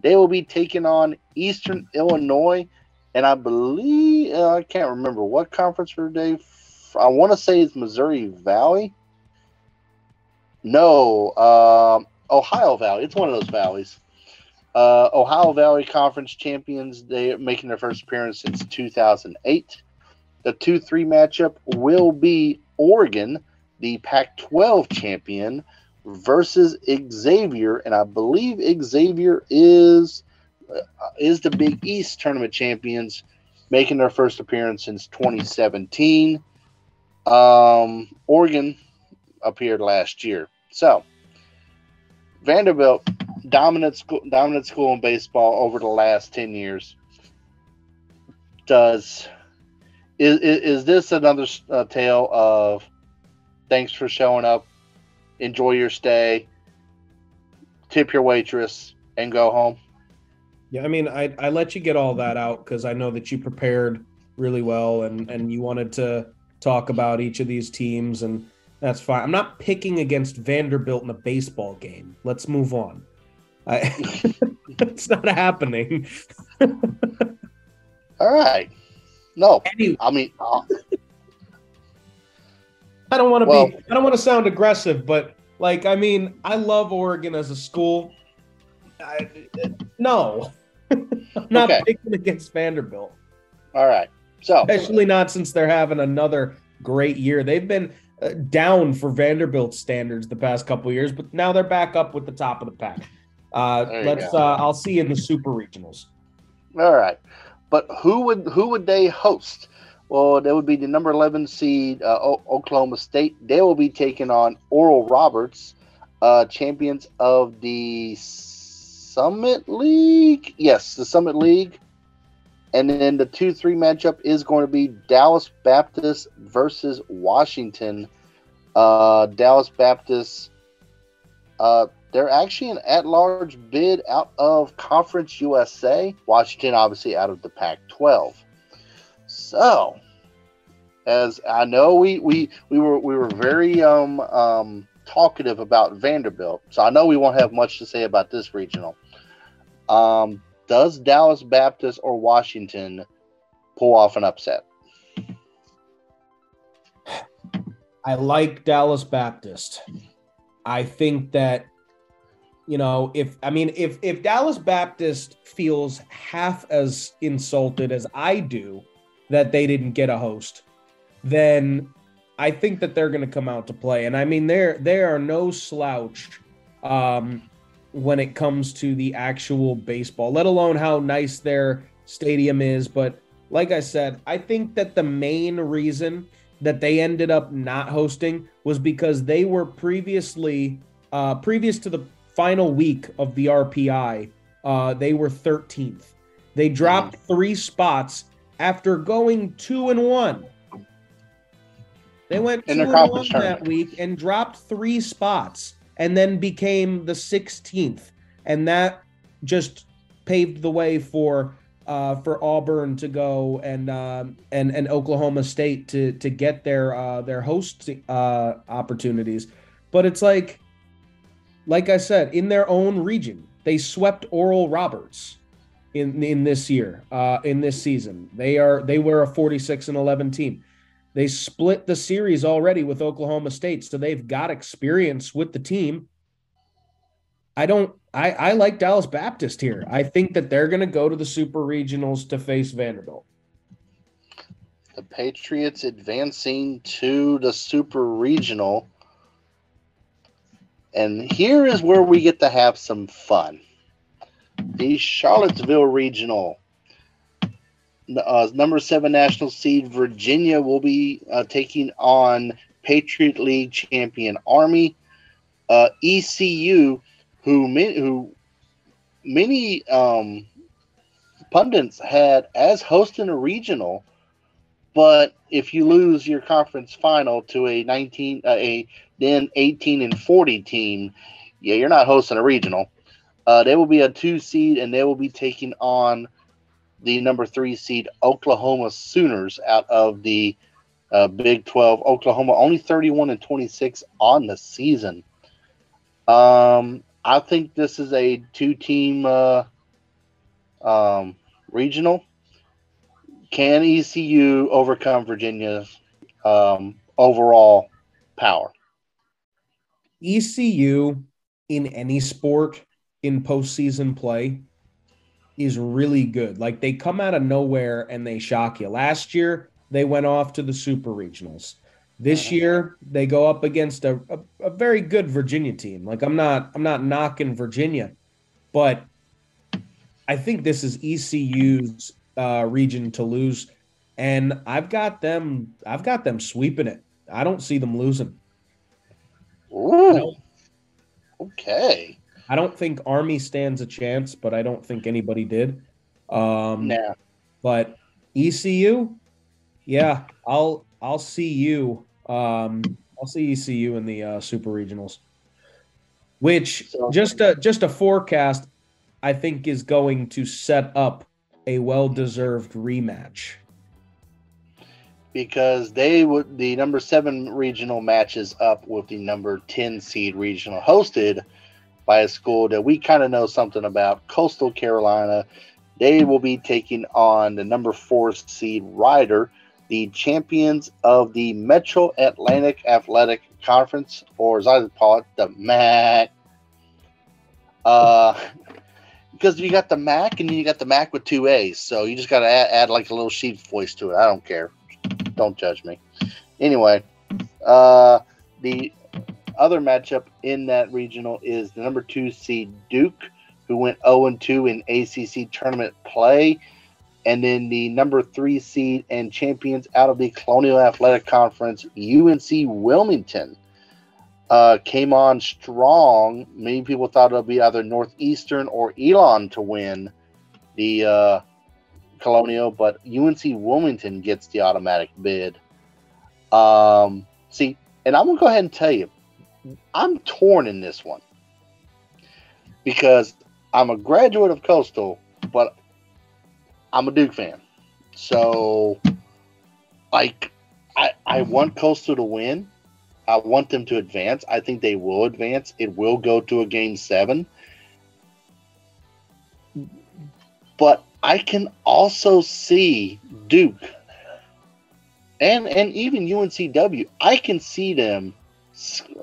They will be taking on Eastern Illinois, and I believe uh, I can't remember what conference are they. I want to say it's Missouri Valley. No, uh, Ohio Valley. It's one of those valleys. Uh, Ohio Valley Conference champions. They are making their first appearance since 2008. The 2 3 matchup will be Oregon, the Pac 12 champion, versus Xavier, and I believe Xavier is uh, is the Big East tournament champions, making their first appearance since 2017. Um, Oregon appeared last year, so Vanderbilt dominant school, dominant school in baseball over the last 10 years. Does is, is this another uh, tale of thanks for showing up enjoy your stay, tip your waitress, and go home. Yeah, I mean, I I let you get all that out because I know that you prepared really well and and you wanted to talk about each of these teams and that's fine. I'm not picking against Vanderbilt in a baseball game. Let's move on. I, it's not happening. all right. No. Anyway. I mean, uh, I don't want to well, be. I don't want to sound aggressive, but like, I mean, I love Oregon as a school. I, no, I'm not okay. picking against Vanderbilt. All right. So, especially not since they're having another great year. They've been uh, down for Vanderbilt standards the past couple years, but now they're back up with the top of the pack. Uh, let's. Uh, I'll see you in the super regionals. All right, but who would who would they host? Well, that would be the number 11 seed uh, o- Oklahoma State. They will be taking on Oral Roberts, uh, champions of the Summit League. Yes, the Summit League. And then the 2 3 matchup is going to be Dallas Baptist versus Washington. Uh, Dallas Baptist, uh, they're actually an at large bid out of Conference USA. Washington, obviously, out of the Pac 12. So, as I know, we, we, we, were, we were very um, um, talkative about Vanderbilt. So I know we won't have much to say about this regional. Um, does Dallas Baptist or Washington pull off an upset? I like Dallas Baptist. I think that you know, if I mean if if Dallas Baptist feels half as insulted as I do that they didn't get a host, then I think that they're going to come out to play. And I mean, they're they are no slouch um, when it comes to the actual baseball, let alone how nice their stadium is. But like I said, I think that the main reason that they ended up not hosting was because they were previously uh, previous to the final week of the RPI, uh, they were 13th. They dropped mm. three spots after going two and one. They went two and one that week and dropped three spots and then became the 16th. And that just paved the way for uh, for Auburn to go and um, and and Oklahoma State to to get their uh, their host uh, opportunities. But it's like, like I said, in their own region, they swept Oral Roberts in in this year, uh, in this season. They are they were a 46 and 11 team. They split the series already with Oklahoma State, so they've got experience with the team. I don't. I, I like Dallas Baptist here. I think that they're going to go to the Super Regionals to face Vanderbilt. The Patriots advancing to the Super Regional. And here is where we get to have some fun. The Charlottesville Regional uh, number seven national seed Virginia will be uh, taking on Patriot League champion Army. Uh, ECU, who who many um, pundits had as hosting a regional, but if you lose your conference final to a 19 uh, a then 18 and 40 team, yeah, you're not hosting a regional. Uh, they will be a two seed and they will be taking on the number three seed Oklahoma Sooners out of the uh, Big 12. Oklahoma only 31 and 26 on the season. Um, I think this is a two team uh, um, regional. Can ECU overcome Virginia's um, overall power? ECU in any sport in postseason play is really good. Like they come out of nowhere and they shock you. Last year, they went off to the super regionals. This uh-huh. year, they go up against a, a, a, very good Virginia team. Like I'm not I'm not knocking Virginia, but I think this is ECU's uh, region to lose, and I've got them I've got them sweeping it. I don't see them losing. Ooh. Okay. I don't think Army stands a chance, but I don't think anybody did. Um, nah. But ECU, yeah, I'll I'll see you. Um, I'll see ECU in the uh, super regionals, which just a just a forecast. I think is going to set up a well deserved rematch because they would the number seven regional matches up with the number 10 seed regional hosted by a school that we kind of know something about, Coastal Carolina. They will be taking on the number four seed Rider, the champions of the Metro Atlantic Athletic Conference, or as I call it, the MAC. Uh, because you got the Mac and then you got the Mac with two A's, so you just got to add, add, like a little sheep voice to it. I don't care. Don't judge me. Anyway, uh, the other matchup in that regional is the number two seed Duke, who went 0 2 in ACC tournament play. And then the number three seed and champions out of the Colonial Athletic Conference, UNC Wilmington. uh, came on strong. Many people thought it would be either Northeastern or Elon to win the uh, Colonial, but UNC Wilmington gets the automatic bid. Um, see, and I'm gonna go ahead and tell you, I'm torn in this one because I'm a graduate of Coastal, but I'm a Duke fan. So, like, I, I want Coastal to win. I want them to advance. I think they will advance. It will go to a game seven. But I can also see Duke and and even UNCW. I can see them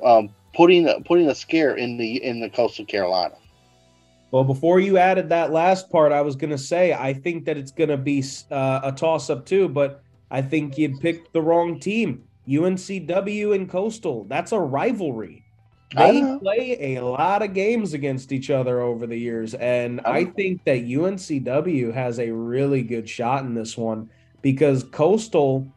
um, putting putting a scare in the in the Coastal Carolina. Well, before you added that last part, I was going to say I think that it's going to be uh, a toss up too, but I think you picked the wrong team. UNCW and Coastal, that's a rivalry. They play a lot of games against each other over the years, and I think that UNCW has a really good shot in this one because Coastal.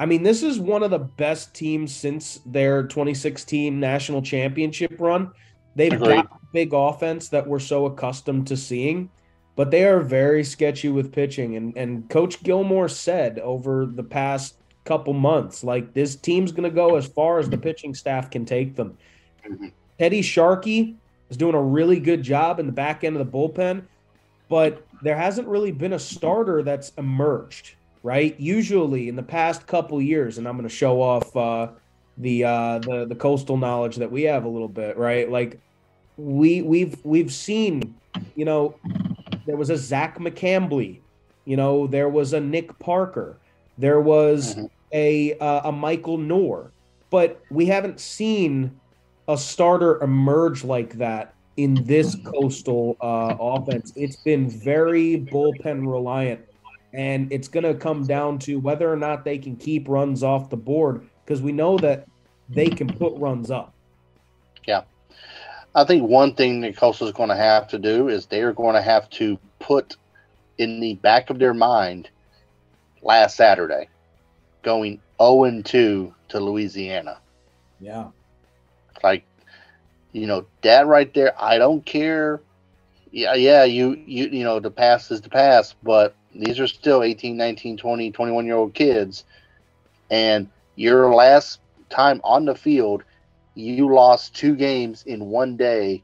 I mean, this is one of the best teams since their 2016 national championship run. They've Agreed. got big offense that we're so accustomed to seeing, but they are very sketchy with pitching. And and Coach Gilmore said over the past couple months, like this team's going to go as far as the pitching staff can take them. Mm-hmm. Teddy Sharkey is doing a really good job in the back end of the bullpen, but there hasn't really been a starter that's emerged, right? Usually in the past couple years, and I'm going to show off uh, the uh, the the coastal knowledge that we have a little bit, right? Like we we've we've seen, you know, there was a Zach McCambley, you know, there was a Nick Parker, there was mm-hmm. a uh, a Michael Noor, but we haven't seen a starter emerge like that in this coastal uh, offense. It's been very bullpen reliant, and it's going to come down to whether or not they can keep runs off the board because we know that they can put runs up. Yeah. I think one thing that Coastal is going to have to do is they are going to have to put in the back of their mind last Saturday going 0 2 to Louisiana. Yeah. Like, you know, that right there, I don't care. Yeah, yeah, you, you, you know, the past is the past, but these are still 18, 19, 20, 21 year old kids. And your last time on the field, you lost two games in one day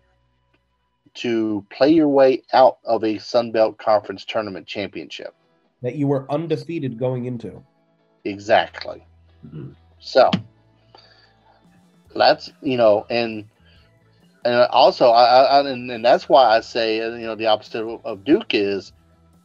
to play your way out of a Sun Belt Conference tournament championship that you were undefeated going into. Exactly. Mm-hmm. So that's you know, and and also I, I and, and, that's why I say you know the opposite of Duke is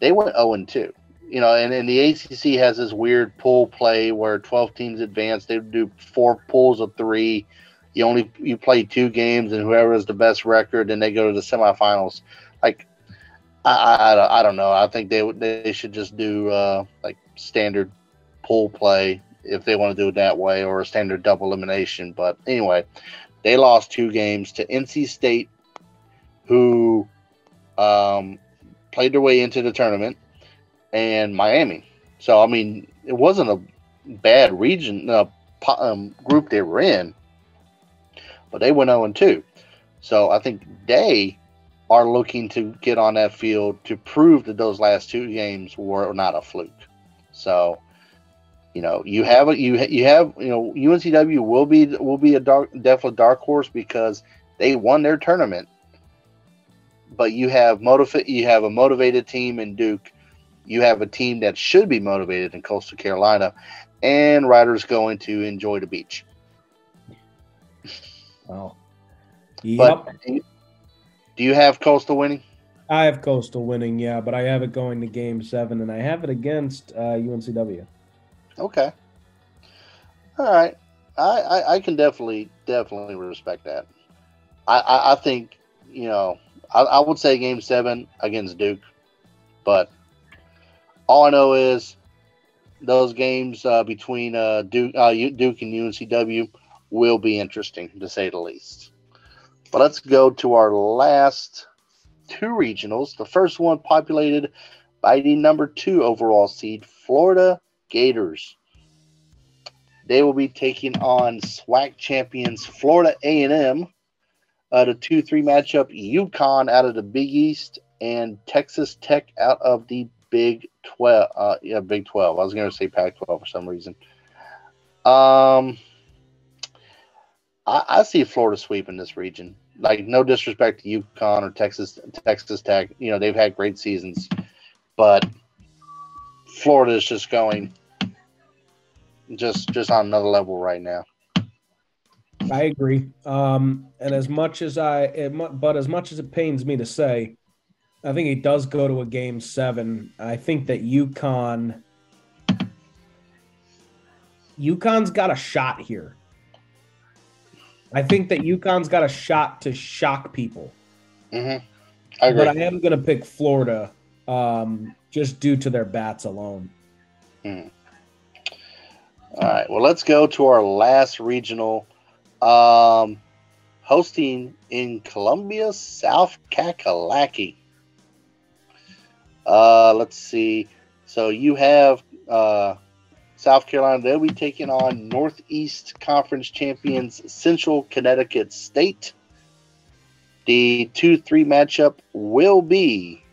they went zero oh and two you know, and, and the ACC has this weird pool play where 12 teams advance. They do four pools of three. You only you play two games, and whoever has the best record, then they go to the semifinals. Like, I, I, I don't know. I think they they should just do uh, like standard pool play if they want to do it that way, or a standard double elimination. But anyway, they lost two games to NC State, who um, played their way into the tournament and Miami. So I mean, it wasn't a bad region uh, um, group they were in, but they went 0 2. So I think they are looking to get on that field to prove that those last two games were not a fluke. So, you know, you have a, you you have you know UNCW will be will be a dark definitely dark horse because they won their tournament. But you have motiv- you have a motivated team in Duke you have a team that should be motivated in Coastal Carolina, and Rider's going to enjoy the beach. Wow. Yep. But do you have Coastal winning? I have Coastal winning, yeah, but I have it going to Game Seven, and I have it against uh, UNCW. Okay. All right. I, I, I, can definitely definitely respect that. I, I, I think you know I, I would say Game Seven against Duke, but all I know is those games uh, between uh, Duke, uh, Duke and UNCW will be interesting to say the least. But let's go to our last two regionals. The first one populated by the number two overall seed, Florida Gators. They will be taking on SWAC champions Florida A&M. Uh, the two three matchup, UConn out of the Big East and Texas Tech out of the Big Twelve. Uh, yeah, Big Twelve. I was going to say Pac twelve for some reason. Um, I, I see Florida sweeping this region. Like, no disrespect to UConn or Texas Texas Tech. You know they've had great seasons, but Florida is just going just just on another level right now. I agree. Um, and as much as I, it, but as much as it pains me to say, I think he does go to a game seven. I think that UConn, UConn's got a shot here. I think that UConn's got a shot to shock people. Mm-hmm. I agree. But I am going to pick Florida um, just due to their bats alone. Mm. All right. Well, let's go to our last regional um, hosting in Columbia, South Kakalaki. Uh, let's see. So you have uh, South Carolina. They'll be taking on Northeast Conference champions Central Connecticut State. The 2 3 matchup will be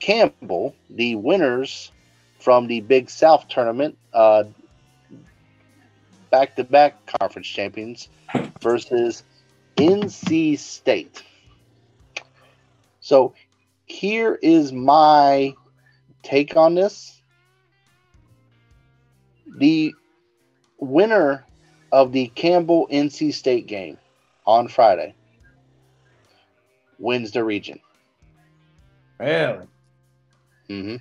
Campbell, the winners from the Big South tournament, back to back conference champions, versus NC State. So here is my take on this. The winner of the Campbell NC State game on Friday wins the region. Really? Mm-hmm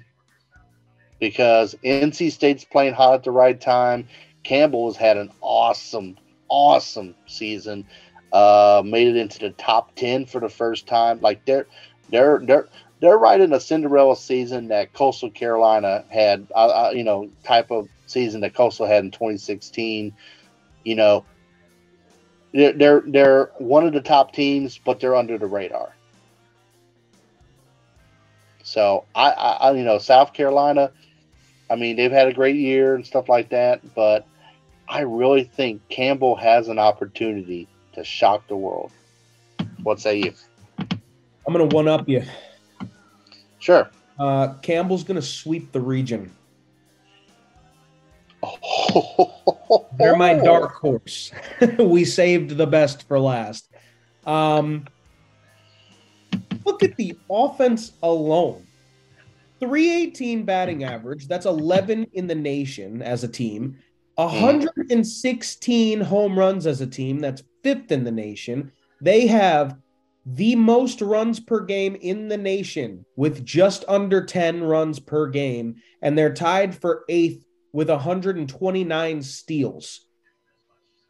because NC State's playing hot at the right time. Campbell has had an awesome, awesome season. Uh, made it into the top ten for the first time. Like they're they're they're they're right in a Cinderella season that Coastal Carolina had. Uh, uh, you know, type of season that Coastal had in 2016. You know, they're they're, they're one of the top teams, but they're under the radar. So I, I, you know, South Carolina I mean, they've had a great year and stuff like that, but I really think Campbell has an opportunity to shock the world. What say you? I'm going to one up you. Sure. Uh, Campbell's going to sweep the region. They're my dark horse. we saved the best for last. Um, look at the offense alone. 318 batting average. That's 11 in the nation as a team. Mm. 116 home runs as a team. That's fifth in the nation. They have the most runs per game in the nation with just under 10 runs per game. And they're tied for eighth with 129 steals.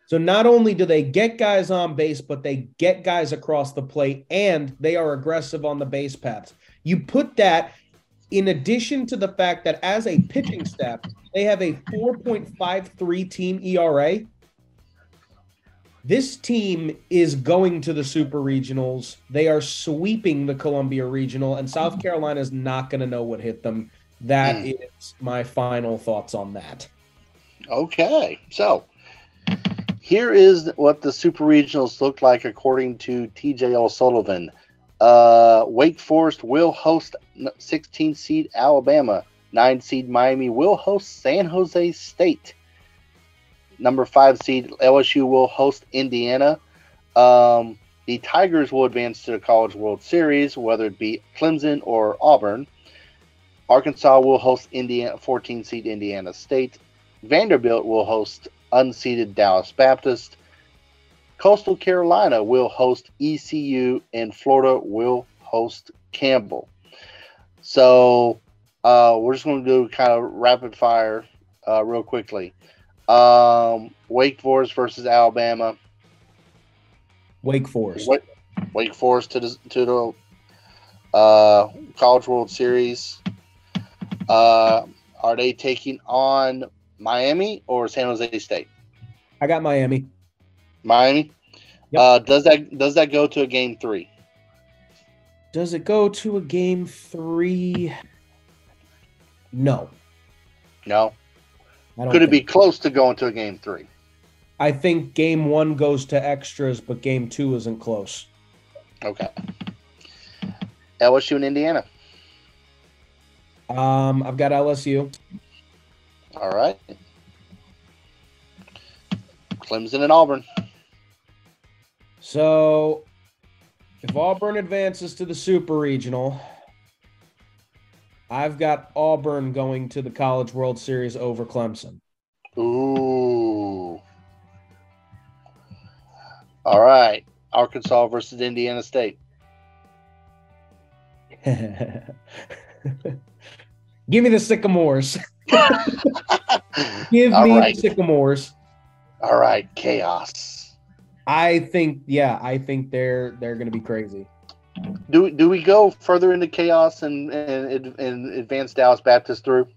So not only do they get guys on base, but they get guys across the plate and they are aggressive on the base paths. You put that in addition to the fact that as a pitching staff, they have a 4.53 team ERA. This team is going to the Super Regionals. They are sweeping the Columbia Regional, and South Carolina is not going to know what hit them. That mm. is my final thoughts on that. Okay. So here is what the Super Regionals look like according to TJ O'Sullivan. Uh, Wake Forest will host 16 seed Alabama. 9 seed Miami will host San Jose State. Number 5 seed LSU will host Indiana. Um, the Tigers will advance to the College World Series, whether it be Clemson or Auburn. Arkansas will host Indiana 14 seed Indiana State. Vanderbilt will host unseeded Dallas Baptist. Coastal Carolina will host ECU, and Florida will host Campbell. So uh, we're just going to do kind of rapid fire uh, real quickly. Um, Wake Forest versus Alabama. Wake Forest. Wake, Wake Forest to the to the uh, College World Series. Uh, are they taking on Miami or San Jose State? I got Miami. Miami. Yep. Uh, does that does that go to a game three? Does it go to a game three? No. No. Could it be close to going to a game three? I think game one goes to extras, but game two isn't close. Okay. LSU and Indiana. Um, I've got LSU. All right. Clemson and Auburn. So, if Auburn advances to the Super Regional, I've got Auburn going to the College World Series over Clemson. Ooh. All right. Arkansas versus Indiana State. Give me the Sycamores. Give All me right. the Sycamores. All right. Chaos. I think, yeah, I think they're they're going to be crazy. Do do we go further into chaos and and, and advance Dallas Baptist through?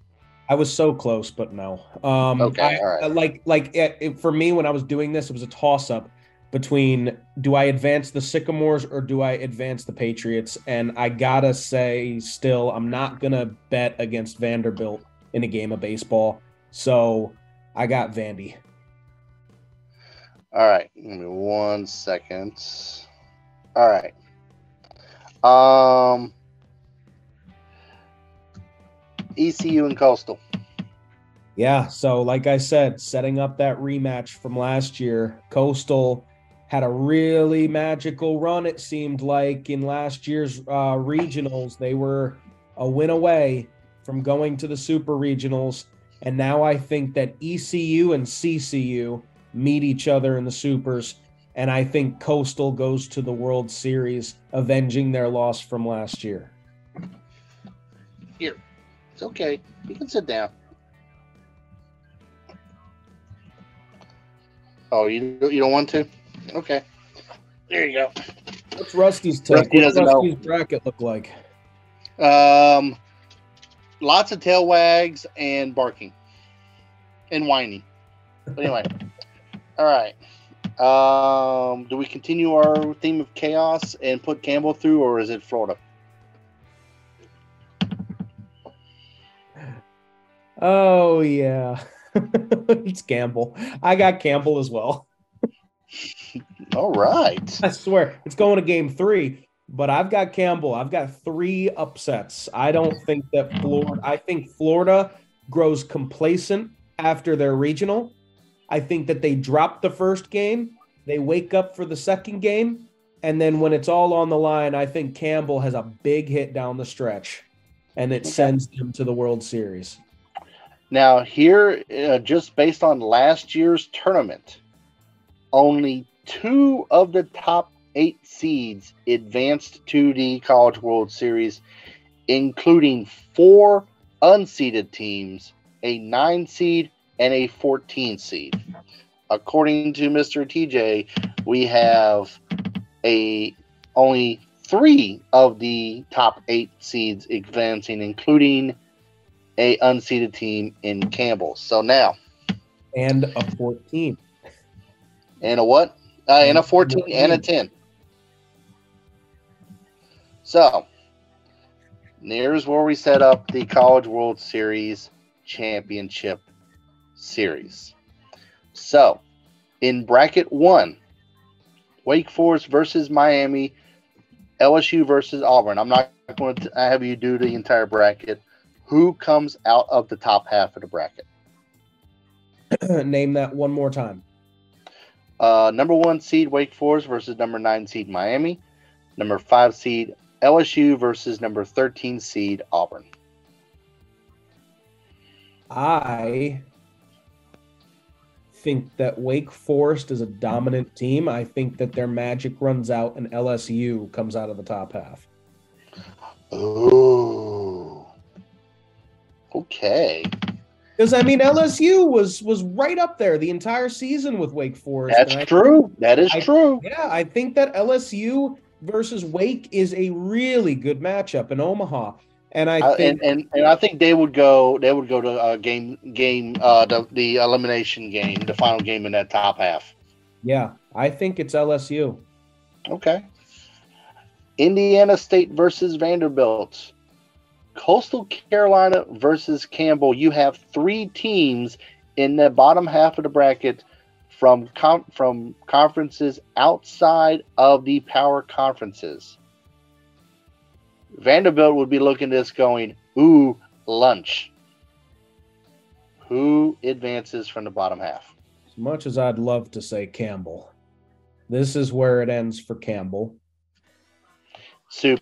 I was so close, but no. Um, Okay, I- all right. Like like it, it- for me when I was doing this, it was a toss up between do I advance the Sycamores or do I advance the Patriots? And I gotta say, still, I'm not gonna bet against Vanderbilt in a game of baseball. So I got Vandy. All right. Give me one second. All right. Um. ECU and Coastal. Yeah. So, like I said, setting up that rematch from last year, Coastal had a really magical run, it seemed like, in last year's uh, regionals. They were a win away from going to the super regionals. And now I think that ECU and CCU meet each other in the supers. And I think Coastal goes to the World Series, avenging their loss from last year. Here, it's okay. You can sit down. Oh, you you don't want to? Okay. There you go. What's Rusty's take? Rusty What's doesn't know. Rusty's bracket look like? Um, lots of tail wags and barking and whining. But anyway, all right. Um, do we continue our theme of chaos and put Campbell through, or is it Florida? Oh yeah, it's Campbell. I got Campbell as well. All right. I swear it's going to game three, but I've got Campbell. I've got three upsets. I don't think that Florida. I think Florida grows complacent after their regional. I think that they drop the first game, they wake up for the second game, and then when it's all on the line, I think Campbell has a big hit down the stretch, and it sends them to the World Series. Now, here, uh, just based on last year's tournament, only two of the top eight seeds advanced to the College World Series, including four unseeded teams, a nine seed, and a 14 seed. According to Mr. TJ, we have a only three of the top eight seeds advancing, including a unseeded team in Campbell. So now, And a 14. and a what? Uh, and a 14 and a 10. So, here's where we set up the College World Series Championship Series. So, in bracket one, Wake Forest versus Miami, LSU versus Auburn. I'm not going to have you do the entire bracket. Who comes out of the top half of the bracket? Name that one more time. Uh, number one seed Wake Forest versus number nine seed Miami. Number five seed LSU versus number 13 seed Auburn. I think that Wake Forest is a dominant team. I think that their magic runs out and LSU comes out of the top half. Ooh. Okay. Because I mean LSU was was right up there the entire season with Wake Forest. That's I- true. That is I- true. Yeah, I think that LSU versus Wake is a really good matchup in Omaha. And I Uh, think and, and and I think they would go they would go to uh, game game uh the, the elimination game the final game in that top half. yeah, I think it's LSU. Okay. Indiana State versus Vanderbilt. Coastal Carolina versus Campbell. You have three teams in the bottom half of the bracket from com- from conferences outside of the power conferences. Vanderbilt would be looking at this going, ooh, lunch. Who advances from the bottom half? As much as I'd love to say Campbell, this is where it ends for Campbell. Soup.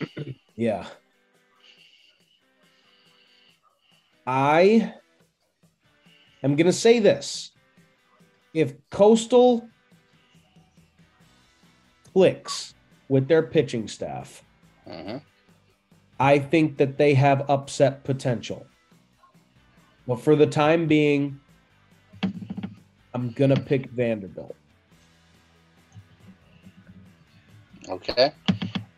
Yeah. I am going to say this. If Coastal clicks with their pitching staff, Mhm. I think that they have upset potential. But for the time being, I'm going to pick Vanderbilt. Okay.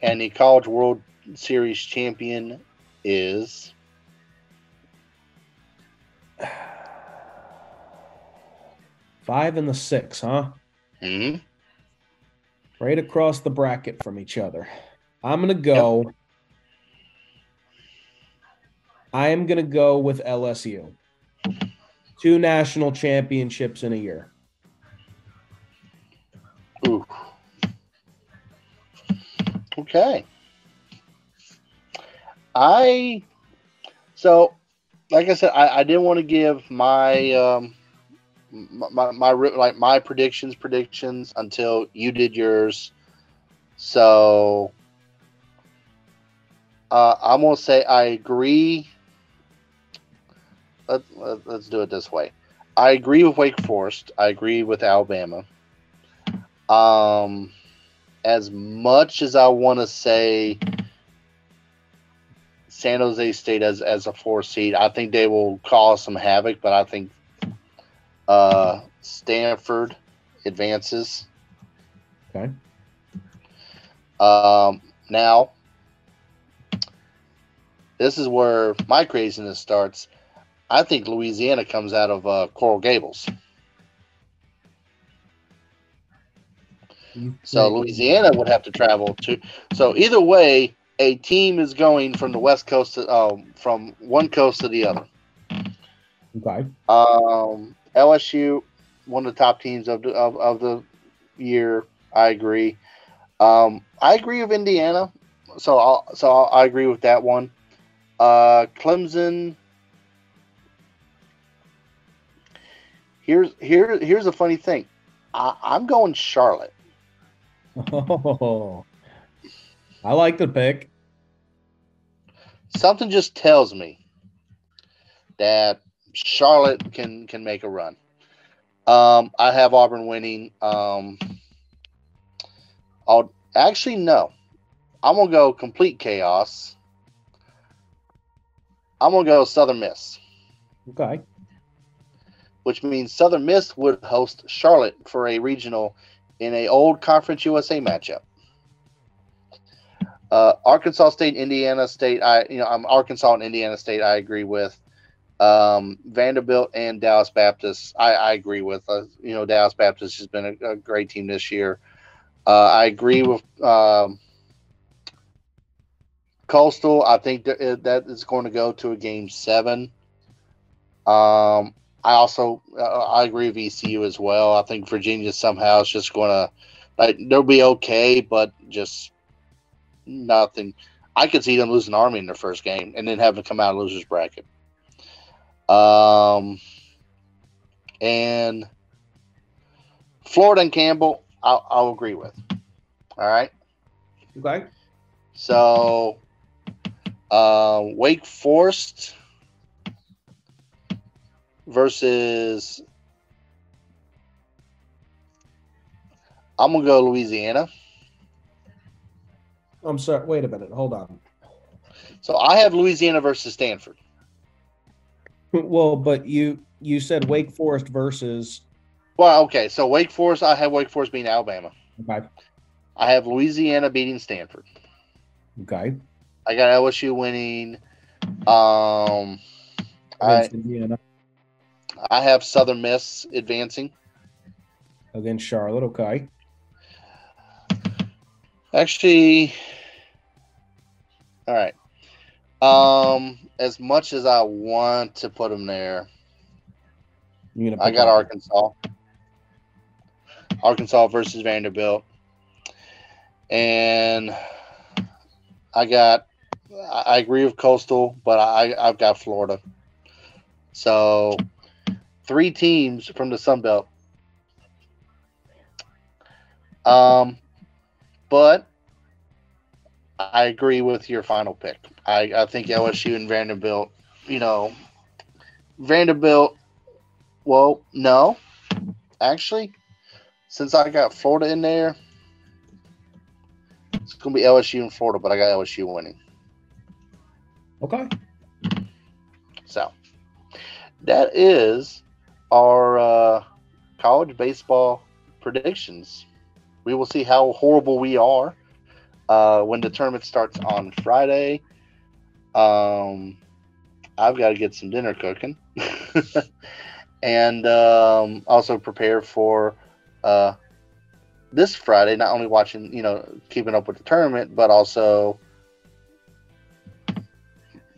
And the College World Series champion is Five and the six, huh? Mhm. Right across the bracket from each other. I'm to go. I am to go with LSU. Two national championships in a year. Ooh. Okay. I so like I said, I, I didn't want to give my um my, my, my like my predictions predictions until you did yours. So uh, I'm gonna say I agree. Let, let, let's do it this way. I agree with Wake Forest. I agree with Alabama. Um, as much as I want to say San Jose State as as a four seed, I think they will cause some havoc. But I think uh, Stanford advances. Okay. Um, now, this is where my craziness starts. I think Louisiana comes out of uh, Coral Gables. So Louisiana would have to travel to. So either way, a team is going from the west coast to um, from one coast to the other. Okay. Um, LSU, one of the top teams of the of, of the year. I agree. Um, I agree with Indiana. So I'll, so I'll, I agree with that one. Uh, Clemson. Here's here here's a funny thing. I, I'm going Charlotte. Oh, I like the pick. something just tells me that Charlotte can can make a run. Um, I have Auburn winning. Um, I'll actually no. I'm gonna go complete chaos. I'm gonna go Southern Miss, Okay. which means Southern Miss would host Charlotte for a regional in a old Conference USA matchup. Uh, Arkansas State, Indiana State. I you know I'm Arkansas and Indiana State. I agree with. Um, Vanderbilt and Dallas Baptist. I, I agree with. Uh, you know Dallas Baptist has been a, a great team this year. Uh, I agree with um, Coastal. I think that that is going to go to a game seven. Um, I also uh, I agree with ECU as well. I think Virginia somehow is just going to like they'll be okay, but just nothing. I could see them losing Army in their first game and then having to come out of losers bracket. Um, and Florida and Campbell, I'll, I'll agree with. All right. Okay. So, uh, Wake Forest versus. I'm gonna go Louisiana. I'm sorry. Wait a minute. Hold on. So I have Louisiana versus Stanford. Well, but you you said Wake Forest versus. Well, okay. So Wake Forest, I have Wake Forest beating Alabama. Okay. I have Louisiana beating Stanford. Okay. I got LSU winning. Um, I Against Indiana. I have Southern Miss advancing. Against Charlotte. Okay. Actually, all right. Um, as much as I want to put them there, I got? Arkansas. Arkansas versus Vanderbilt. And I got I agree with Coastal, but I I've got Florida. So three teams from the Sun Belt. Um but I agree with your final pick. I, I think LSU and Vanderbilt, you know, Vanderbilt, well, no. Actually, since I got Florida in there, it's going to be LSU and Florida, but I got LSU winning. Okay. So that is our uh, college baseball predictions. We will see how horrible we are uh, when the tournament starts on Friday. Um, I've got to get some dinner cooking and um, also prepare for uh, this Friday, not only watching, you know, keeping up with the tournament, but also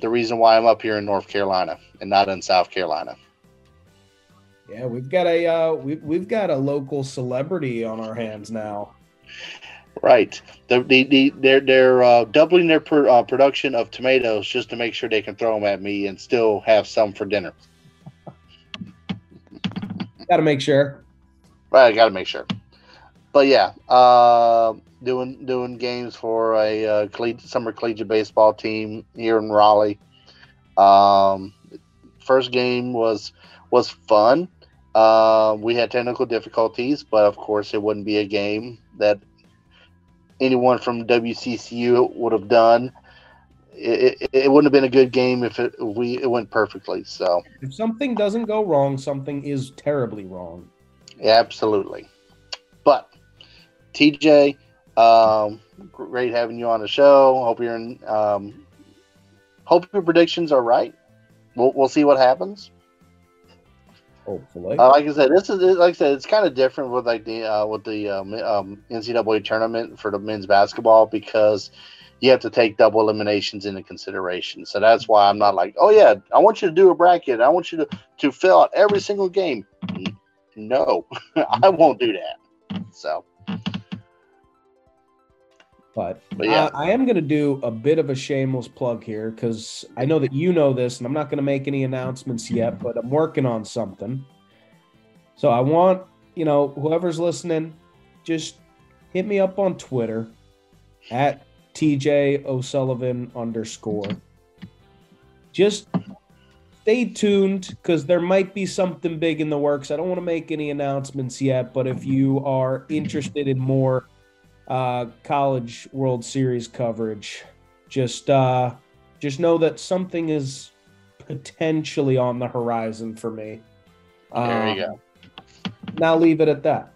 the reason why I'm up here in North Carolina and not in South Carolina. Yeah, we've got a uh, we've we've got a local celebrity on our hands now. Right. The, the, the, they're they're uh, doubling their per, uh, production of tomatoes just to make sure they can throw them at me and still have some for dinner. Got to make sure. Right. I got to make sure. But yeah, uh, doing doing games for a uh, collegiate, summer collegiate baseball team here in Raleigh. Um, first game was was fun. Uh, we had technical difficulties, but of course, it wouldn't be a game that anyone from WCCU would have done. It, it, it wouldn't have been a good game if it if we it went perfectly. So If something doesn't go wrong, something is terribly wrong. yeah, absolutely. But TJ, um, great having you on the show. Hope you're in. Um, hope your predictions are right. We'll we'll see what happens. Hopefully. Uh, like I said, this is like I said, it's kind of different with like the uh, with the um, um, NCAA tournament for the men's basketball because you have to take double eliminations into consideration. So that's why I'm not like, oh yeah, I want you to do a bracket. I want you to to fill out every single game. No, I won't do that. So, But, But yeah. I, I am going to do a bit of a shameless plug here because I know that you know this, and I'm not going to make any announcements yet, but I'm working on something. So I want, you know, whoever's listening, just hit me up on Twitter at TJ O'Sullivan underscore. Just stay tuned because there might be something big in the works. I don't want to make any announcements yet, but if you are interested in more uh, college World Series coverage. Just uh, just know that something is potentially on the horizon for me. There you Um, Now leave it at that.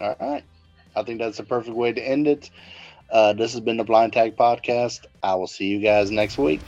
all right. I think that's the perfect way to end it. Uh, this has been the Blind Tag Podcast. I will see you guys next week.